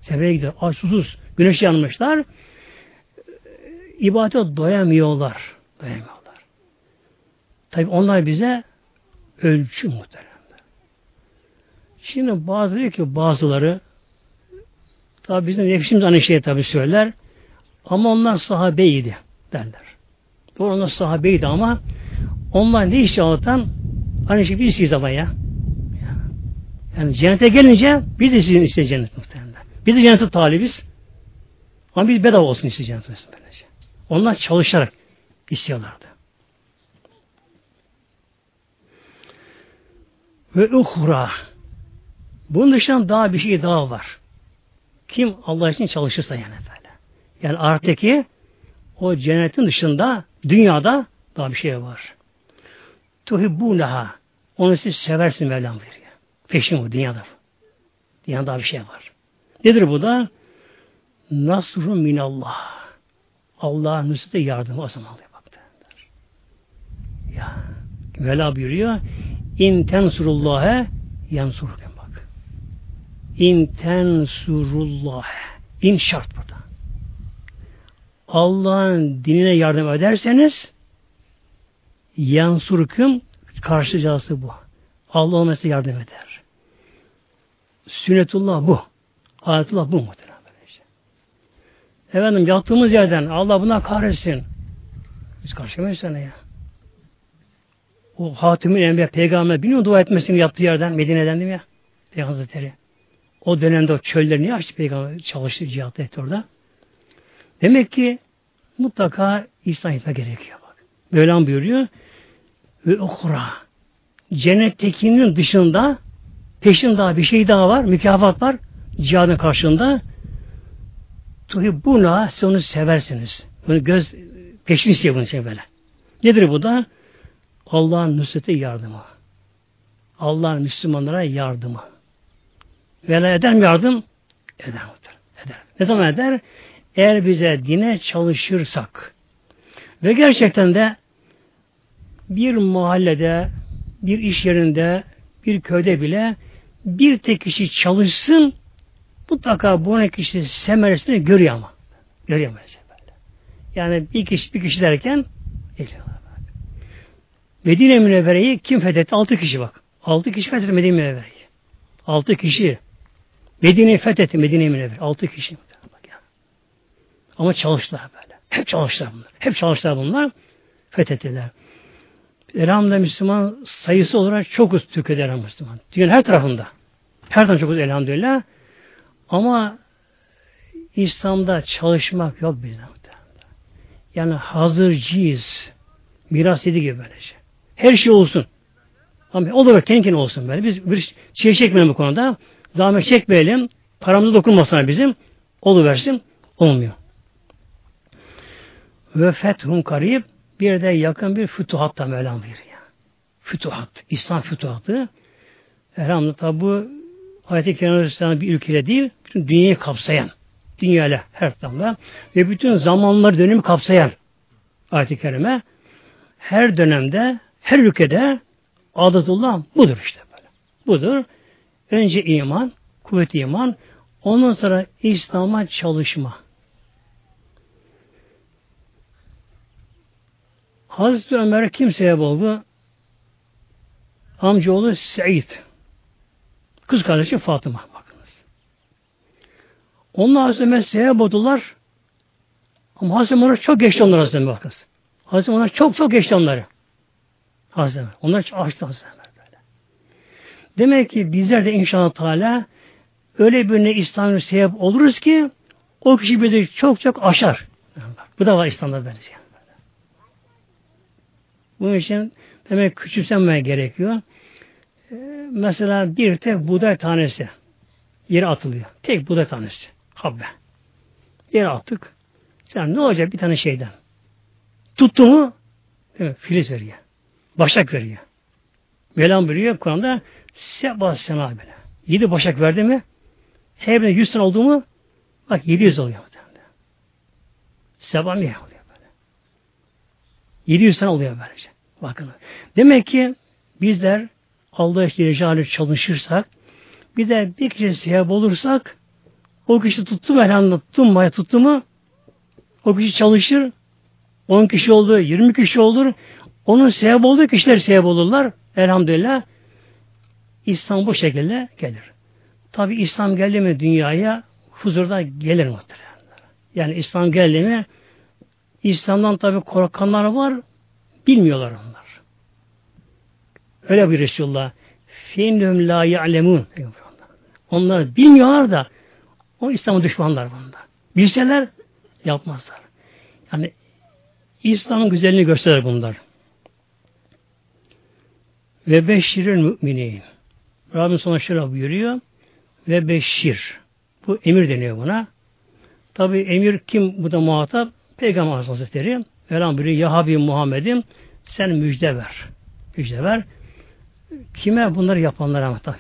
Sefere gidiyor. Ay susuz. Güneş yanmışlar ibadete doyamıyorlar. Doyamıyorlar. Tabi onlar bize ölçü muhteremler. Şimdi bazı diyor ki bazıları tabi bizim nefsimiz aynı şeyi tabi söyler ama onlar sahabeydi derler. Doğru onlar sahabeydi ama onlar ne işi Allah'tan aynı şey biz ama ya. Yani cennete gelince biz de sizin işte cennet muhtemelen. Biz de cennete talibiz. Ama biz bedava olsun isteyeceğiz. Böylece. Onlar çalışarak istiyorlardı. Ve uhra. Bunun dışında daha bir şey daha var. Kim Allah için çalışırsa yani böyle. Yani artıki o cennetin dışında dünyada daha bir şey var. Tuhibbunaha. Onu siz seversin Mevlam veriyor. Peşin bu dünyada. Dünyada daha bir şey var. Nedir bu da? Nasru minallah. Allah'ın nusrete yardımı o zaman oluyor bak. Ya. Vela buyuruyor. İn tensurullâhe yansurken bak. İn tensurullâhe. İn şart burada. Allah'ın dinine yardım ederseniz Yansurküm karşıcası bu. Allah ona yardım eder. Sünnetullah bu. Ayetullah bu muhtemelen. Işte. Efendim yattığımız yerden Allah buna kahretsin. Biz karşılamayız sana ya. O Hatim'in Enbiya peygamber biliyor dua etmesini yaptığı yerden Medine'den değil mi ya? Peygamber Hazretleri. O dönemde o çölleri niye açtı peygamber? Çalıştı, cihatta etti orada. Demek ki mutlaka İslam hitap gerekiyor bak. Mevlam buyuruyor. Ve okura. Cennettekinin dışında peşin daha bir şey daha var, mükafat var. Cihadın karşılığında. Tuhi buna siz onu seversiniz. Bunu göz peşin istiyor bunun için böyle. Nedir bu da? Allah'ın nusrete yardımı. Allah'ın Müslümanlara yardımı. Vela eder mi yardım? Eder. Eder. Ne zaman eder? Eğer bize dine çalışırsak ve gerçekten de bir mahallede, bir iş yerinde, bir köyde bile bir tek kişi çalışsın mutlaka bu kişi semeresini görüyor ama. Görüyor mesela böyle. Yani bir kişi bir kişi derken geliyorlar. Medine Münevvere'yi kim fethetti? Altı kişi bak. Altı kişi fethetti Medine Münevvere'yi. Altı kişi. Medine'yi fethetti Medine Münevvere. Altı kişi. Ama çalıştılar böyle. Hep çalıştılar bunlar. Hep çalıştılar bunlar. Fethettiler. Elhamdülillah Müslüman sayısı olarak çok uz Türkiye'de Müslüman. Dünyanın her tarafında. Her tarafında çok uz elhamdülillah. Ama İslam'da çalışmak yok bizde. Yani hazırcıyız. Miras yedi gibi böylece. Her şey olsun. Ama o da kendi olsun böyle. Biz bir şey çekmeyelim bu konuda. Zahmet çekmeyelim. Paramızı dokunmasın bizim. Oluversin. Olmuyor. Ve fethun karib bir de yakın bir fütuhat da Mevlam veriyor. Fütuhat. İslam fütuhatı. Elhamdülillah bu ayet-i bir ülkeyle değil, bütün dünyayı kapsayan, dünyayla her tarafta ve bütün zamanlar dönemi kapsayan ayet-i kerime her dönemde, her ülkede adetullah budur işte böyle. Budur. Önce iman, kuvvet iman, ondan sonra İslam'a çalışma. Hazreti Ömer kim sebep oldu? Amcaoğlu Seid. Kız kardeşi Fatıma. Bakınız. Onlar Hazreti Ömer sebep oldular. Ama Hazreti Ömer çok geçti onlara Hazreti bakınız. Hazreti Ömer çok çok geçti onları. Hazreti Ömer. Onlar açtı Hazreti Ömer böyle. Demek ki bizler de inşallah Teala öyle birine İslam'ın sebep oluruz ki o kişi bizi çok çok aşar. Bu da var İslam'da benziyor. Bunun için demek küçümsenmeye gerekiyor. Mesela bir tek buğday tanesi yere atılıyor. Tek buğday tanesi. Habbe. Yere attık. Sen ne olacak bir tane şeyden? Tuttu mu filiz veriyor. Başak veriyor. Mevlam biliyor Kur'an'da Seba sema böyle. Yedi başak verdi mi her birine yüz tane oldu mu bak yedi yüz oluyor. Seba mi oluyor? 700 sene oluyor böylece. Bakın. Demek ki bizler Allah işte çalışırsak bir de bir kişi siyah olursak o kişi tuttu mu elhamdülillah tuttu mu, tuttu mu o kişi çalışır 10 kişi oldu, 20 kişi olur onun sebep olduğu kişiler sebep olurlar. Elhamdülillah İslam bu şekilde gelir. Tabi İslam geldi mi dünyaya huzurda gelir muhtemelen. Yani İslam geldi mi İslam'dan tabi korkanlar var, bilmiyorlar onlar. Öyle bir Resulullah. Fînhüm la ya'lemun. Onlar bilmiyorlar da o İslam'ın düşmanlar bunda. Bilseler yapmazlar. Yani İslam'ın güzelliğini gösterir bunlar. Ve beşşirin müminin. Rabbim sonra şöyle buyuruyor. Ve beşşir. Bu emir deniyor buna. Tabi emir kim bu da muhatap? Peygamber Hazretleri Velham buyuruyor Ya Habib Muhammed'im sen müjde ver. Müjde ver. Kime bunları yapanlara mı tabi?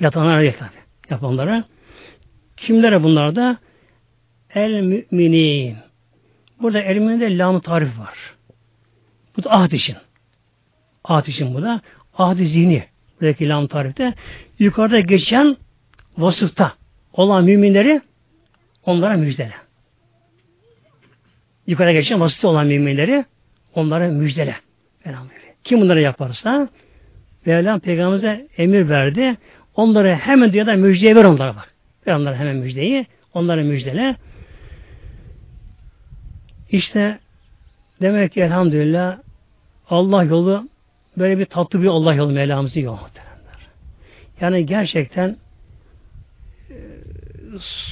Yatanlara değil tabi. Yapanlara. Kimlere bunlar da? El müminin. Burada el müminde lam tarif var. Bu da ahd için. Ahd için bu da. Ahd zihni. Buradaki lam tarifte. Yukarıda geçen vasıfta olan müminleri onlara müjdele. Yukarıda geçen vasıfta olan müminleri onlara müjdele. Kim bunları yaparsa Mevlam Peygamberimize emir verdi. Onları hemen diyor da müjdeye ver onlara bak. Ver onlara hemen müjdeyi. Onlara müjdele. İşte demek ki elhamdülillah Allah yolu böyle bir tatlı bir Allah yolu Mevlamızın yolu Yani gerçekten e,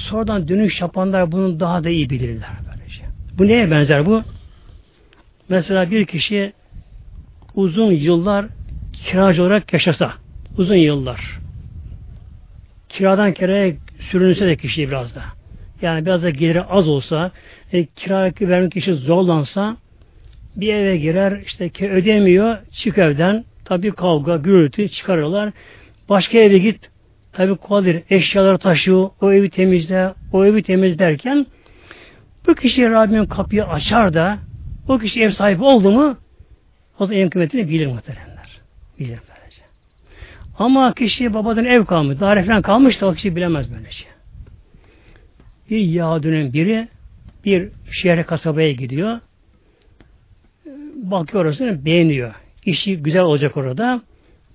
sonradan dönüş yapanlar bunu daha da iyi bilirler. Böylece. Bu neye benzer bu? Mesela bir kişi uzun yıllar kiracı olarak yaşasa, uzun yıllar. Kiradan kiraya sürünse de kişi biraz da. Yani biraz da geliri az olsa e, kira vermek kişi zorlansa bir eve girer işte ödemiyor çık evden tabi kavga gürültü çıkarıyorlar. Başka eve git tabi kolay eşyaları taşıyor o evi temizle o evi temizlerken bu kişi Rabbim kapıyı açar da o kişi ev sahibi oldu mu o zaman evin kıymetini bilir muhteremler. Bilir böylece. Ama kişi babadan ev kalmış, daire falan kalmış da o kişi bilemez böyle şey. Bir Yahudinin biri bir şehre kasabaya gidiyor. Bakıyor orasını beğeniyor. İşi güzel olacak orada.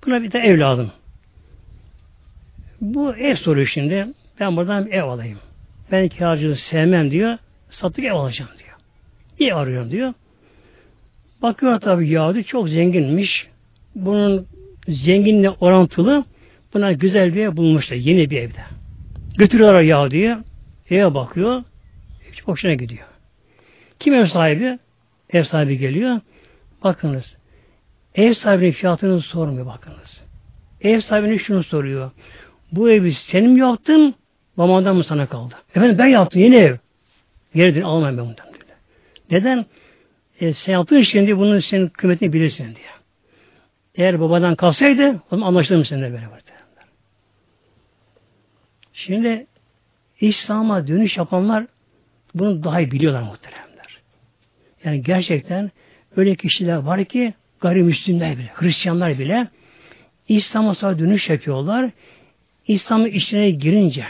Buna bir de evladım. Bu ev soruyor şimdi. Ben buradan bir ev alayım. Ben kiracılığı sevmem diyor. Sattık ev alacağım diyor. Bir arıyorum diyor. Bakıyor tabi Yahudi çok zenginmiş. Bunun zenginle orantılı buna güzel bir ev bulmuşlar. Yeni bir evde. Götürüyorlar Yahudi'ye. Eve bakıyor. Hiç hoşuna gidiyor. Kim ev sahibi? Ev sahibi geliyor. Bakınız. Ev sahibinin fiyatını sormuyor bakınız. Ev sahibine şunu soruyor. Bu evi senin yaptın? Babandan mı sana kaldı? Efendim ben yaptım yeni ev. Geri almayayım ben bundan. Dedi. Neden? E, sen yaptığın şimdi bunun senin kıymetini bilirsin diye. Eğer babadan kalsaydı o zaman anlaşılır seninle beraber. Şimdi İslam'a dönüş yapanlar bunu daha iyi biliyorlar muhteremler. Yani gerçekten öyle kişiler var ki gayrimüslimler bile, Hristiyanlar bile İslam'a sonra dönüş yapıyorlar. İslam'ın içine girince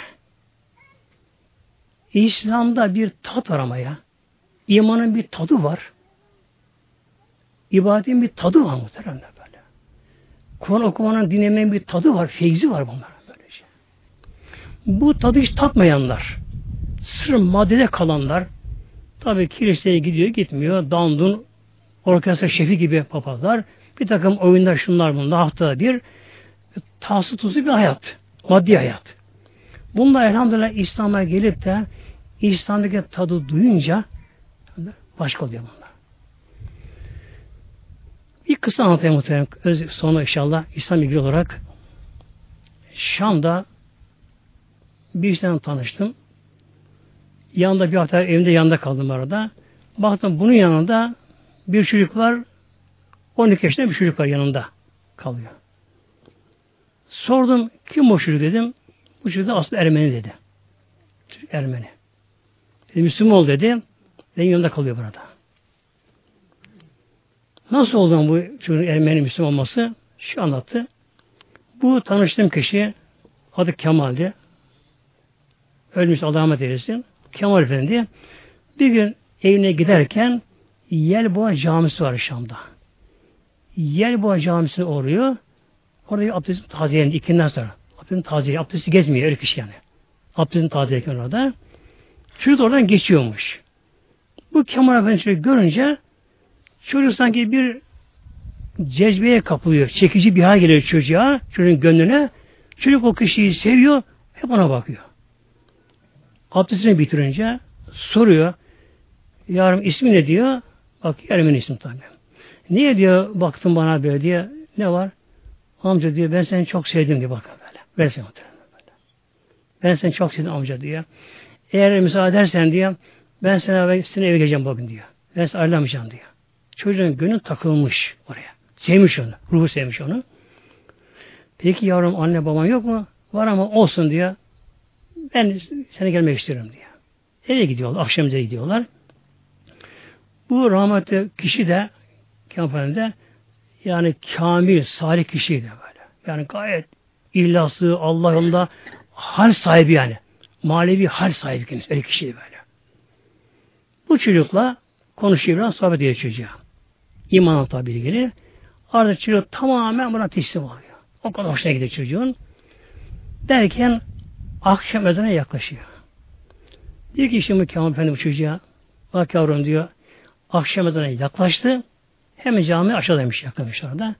İslam'da bir tat var ama ya. İmanın bir tadı var. İbadetin bir tadı var muhteremler böyle. Kur'an okumanın dinlemenin bir tadı var, feyzi var bunlar böylece. Bu tadı hiç tatmayanlar, sırf maddede kalanlar, tabi kiliseye gidiyor gitmiyor, dandun, orkestra şefi gibi papazlar, bir takım oyunlar şunlar bunlar haftada bir, tahsı tuzu bir hayat, maddi hayat. Bunda elhamdülillah İslam'a gelip de İslam'daki tadı duyunca başka oluyor bunlar. Bir kısa anlatayım muhtemelen. Sonra inşallah İslam ilgili olarak Şam'da bir işten tanıştım. Yanında bir hafta evimde yanında kaldım arada. Baktım bunun yanında bir çocuk var. 12 yaşında bir çocuk var yanında kalıyor. Sordum kim o çocuk dedim. Bu çocuk da aslında Ermeni dedi. Çocuk Ermeni. Dedi, Müslüman ol dedi. Benim yanında kalıyor burada. Nasıl oldu bu çocuğun Ermeni Müslüman olması? Şu anlattı. Bu tanıştığım kişi adı Kemal'di. Ölmüş Allah rahmet eylesin. Kemal Efendi bir gün evine giderken Yelboğa Camisi var Şam'da. Yelboğa Camisi'ne uğruyor. Orada bir abdestin taziyelendi ikinden sonra. Abdestin taziyeli, abdesti gezmiyor öyle kişi yani. Abdestin taziyelken orada. Çocuk oradan geçiyormuş. Bu Kemal Efendi görünce Çocuk sanki bir cezbeye kapılıyor. Çekici bir hal geliyor çocuğa, çocuğun gönlüne. Çocuk o kişiyi seviyor, hep ona bakıyor. Abdestini bitirince soruyor. Yarım ismi ne diyor? Bak yarımın ismi tabi. Niye diyor baktın bana böyle diye. Ne var? Amca diyor ben seni çok sevdim diye bakın böyle. Ben seni böyle. Ben seni çok sevdim amca diyor. Eğer müsaade edersen diyor ben sana seni eve geleceğim bugün diyor. Ben seni ayrılamayacağım diyor. Çocuğun gönlü takılmış oraya. Sevmiş onu. Ruhu sevmiş onu. Peki yavrum anne baban yok mu? Var ama olsun diyor. Ben seni gelmek istiyorum diyor. Eve gidiyorlar. Akşamıza gidiyorlar. Bu rahmetli kişi de kampanyada yani kamil, salih kişiydi böyle. Yani gayet illası, Allah yolunda hal sahibi yani. Manevi hal sahibi kendisi. Öyle kişiydi böyle. Bu çocukla konuşuyor biraz sohbet ediyor çocuğa. İmanın tabi ilgili. Artık çocuk tamamen buna teslim oluyor. O kadar hoşuna gidiyor çocuğun. Derken akşam ezana yaklaşıyor. Diyor ki şimdi Kemal Efendi bu çocuğa bak yavrum diyor akşam ezana yaklaştı. Hemen cami aşağıdaymış yakınmış orada.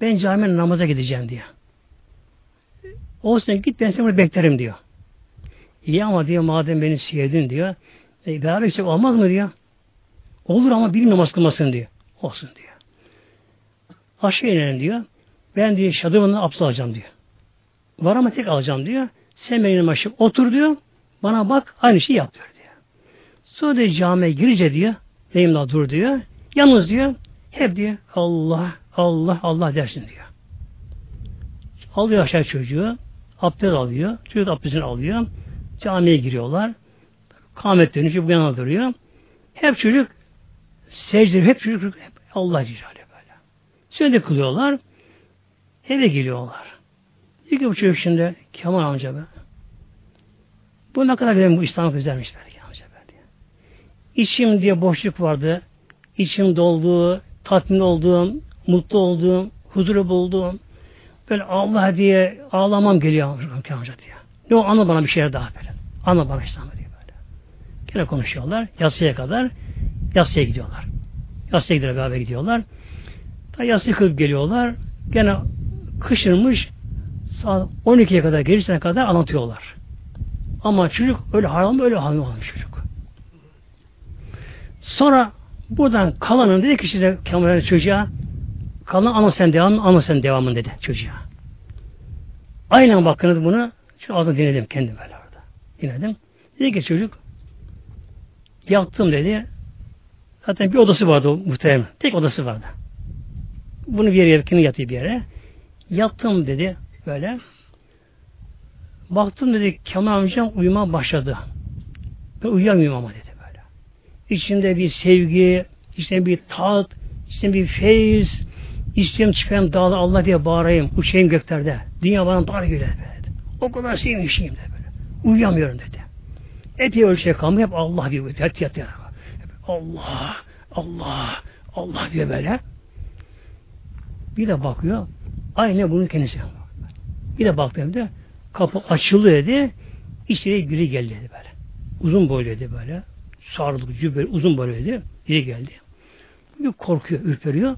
Ben camiye namaza gideceğim diyor. Olsun git ben seni burada beklerim diyor. İyi ama diyor madem beni sevdin diyor. E, beraber gitsek olmaz mı diyor. Olur ama bir namaz kılmasın diyor. Olsun diyor. Aşağı inelim diyor. Ben diyor şadırvanla abdest alacağım diyor. Var ama tek alacağım diyor. Sen benim başım otur diyor. Bana bak aynı şeyi yap diyor. Sonra diyor camiye girince diyor. Neyim daha dur diyor. Yalnız diyor. Hep diyor Allah Allah Allah dersin diyor. Alıyor aşağı çocuğu. Abdest alıyor. Çocuk abdestini alıyor. Camiye giriyorlar. Kamet dönüşü bu yana duruyor. Hep çocuk secde, hep çocuk hep Allah Celle böyle. De kılıyorlar. Eve geliyorlar. Diyor ki bu çocuk şimdi Kemal amca be. Bu ne kadar benim bu İslam güzelmiş belki amca be diye. İçim diye boşluk vardı. İçim doldu, tatmin olduğum, mutlu olduğum, huzuru bulduğum, böyle Allah diye ağlamam geliyor amca diye. Ne o anla bana bir şeyler daha böyle. Anla bana İslam diye böyle. Gene konuşuyorlar. Yatsıya kadar yatsıya gidiyorlar. Yatsıya gidiyorlar beraber gidiyorlar. Ta yatsıyı geliyorlar. Gene kışırmış saat 12'ye kadar gerisine kadar anlatıyorlar. Ama çocuk öyle haram öyle haram olmuş çocuk. Sonra buradan kalanın dedi ki işte Kemal çocuğa kalan ana sen devam ana sen devamın dedi çocuğa. Aynen bakınız bunu şu ağzını dinledim kendim böyle orada. Dinledim. Dedi ki çocuk yattım dedi. Zaten bir odası vardı o muhtemelen. Tek odası vardı. Bunu bir yere yakını yatıyor bir yere. Yattım dedi böyle. Baktım dedi Kemal amcam uyuma başladı. Ben uyuyamıyorum ama dedi böyle. İçinde bir sevgi, içinde bir tat, içinde bir feyiz, istiyorum çıkayım dağlar Allah diye bağırayım, uçayım göklerde. Dünya bana dar güler dedi. O kadar sevmişim de böyle. Uyuyamıyorum dedi. Epey ölçüye kalmıyor, hep Allah diyor. Yat yat yat. Allah, Allah, Allah diyor böyle. Bir de bakıyor, aynı bunun kendisi. Bir de baktı de kapı açıldı dedi. İçeri biri geldi dedi böyle. Uzun boyluydu böyle. Sarılık, cübbeli, uzun boyluydu. Biri geldi. Bir korkuyor, ürperiyor.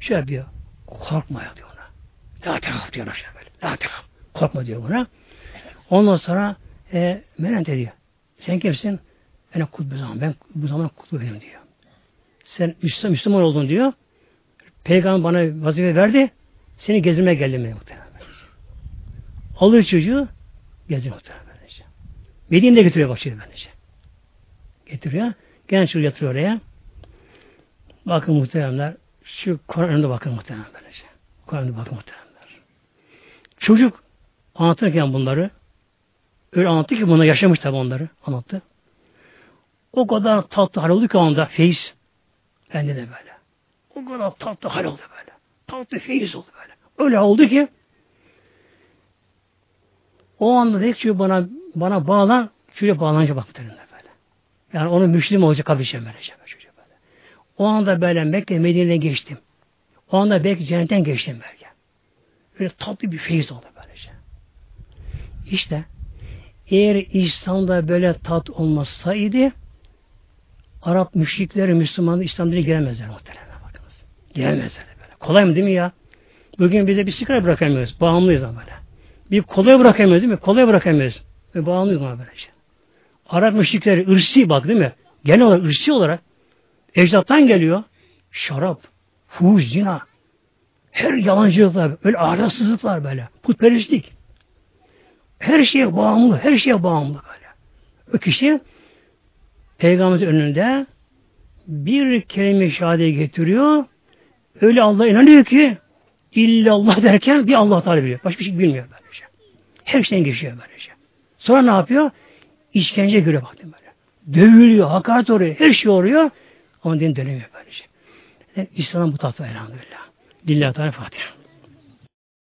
Şey yapıyor. Korkma ya diyor ona. La tekaf diyor şey böyle. La tekaf. Korkma diyor buna. Ondan sonra e, Menente diyor. Sen kimsin? Ben kutbu zaman. Ben bu zaman kutbu benim diyor. Sen Müslüman, Müslüman oldun diyor. Peygamber bana vazife verdi. Seni gezmeye geldim ben muhtemelen. Alıyor çocuğu geziyor muhtemelen. Medine'de getiriyor bak şimdi bence. Getiriyor. Gene çocuğu yatırıyor oraya. Bakın muhteremler şu Kur'an'da bakın muhterem böylece. Bakın muhteremler. Çocuk anlatırken bunları öyle anlattı ki buna yaşamış tabi onları anlattı. O kadar tatlı hal oldu ki onda feyiz. Bende de böyle. O kadar tatlı hal oldu böyle. Tatlı feyiz oldu böyle. Öyle oldu ki o anda ki bana bana bağlan şuraya bağlanınca baktı böyle. Yani onun müşlim olacak edeceğim böylece. Böyle. O anda böyle Mekke Medine'den geçtim. O anda belki cennetten geçtim belki. Böyle tatlı bir feyiz oldu böylece. İşte eğer İslam'da böyle tat olmasaydı Arap müşrikleri, Müslümanlar İslam'da giremezler muhtemelen. Bakınız. Giremezler böyle. Kolay mı değil mi ya? Bugün bize bir sigara bırakamıyoruz. Bağımlıyız ama böyle. Bir kolay bırakamıyoruz değil mi? Kolay bırakamıyoruz. Ve bağımlıyız ama böyle şey. Arap müşrikleri ırsi bak değil mi? Genel olarak ırsi olarak ecdattan geliyor. Şarap, fuhuş, zina. Her yalancılıklar, böyle ahlaksızlıklar böyle. Putperestlik. Her şeye bağımlı, her şeye bağımlı böyle. O kişi Peygamberin önünde bir kelime şahade getiriyor. Öyle Allah'a inanıyor ki illallah derken bir Allah Teala biliyor. Başka bir şey bilmiyor böylece. Her şeyden geçiyor böylece. Sonra ne yapıyor? İşkence göre baktım böyle. Dövülüyor, hakaret oluyor, her şey oluyor. Ama din dönemiyor böylece. Yani İslam bu tatlı elhamdülillah. Lillahi Teala Fatiha.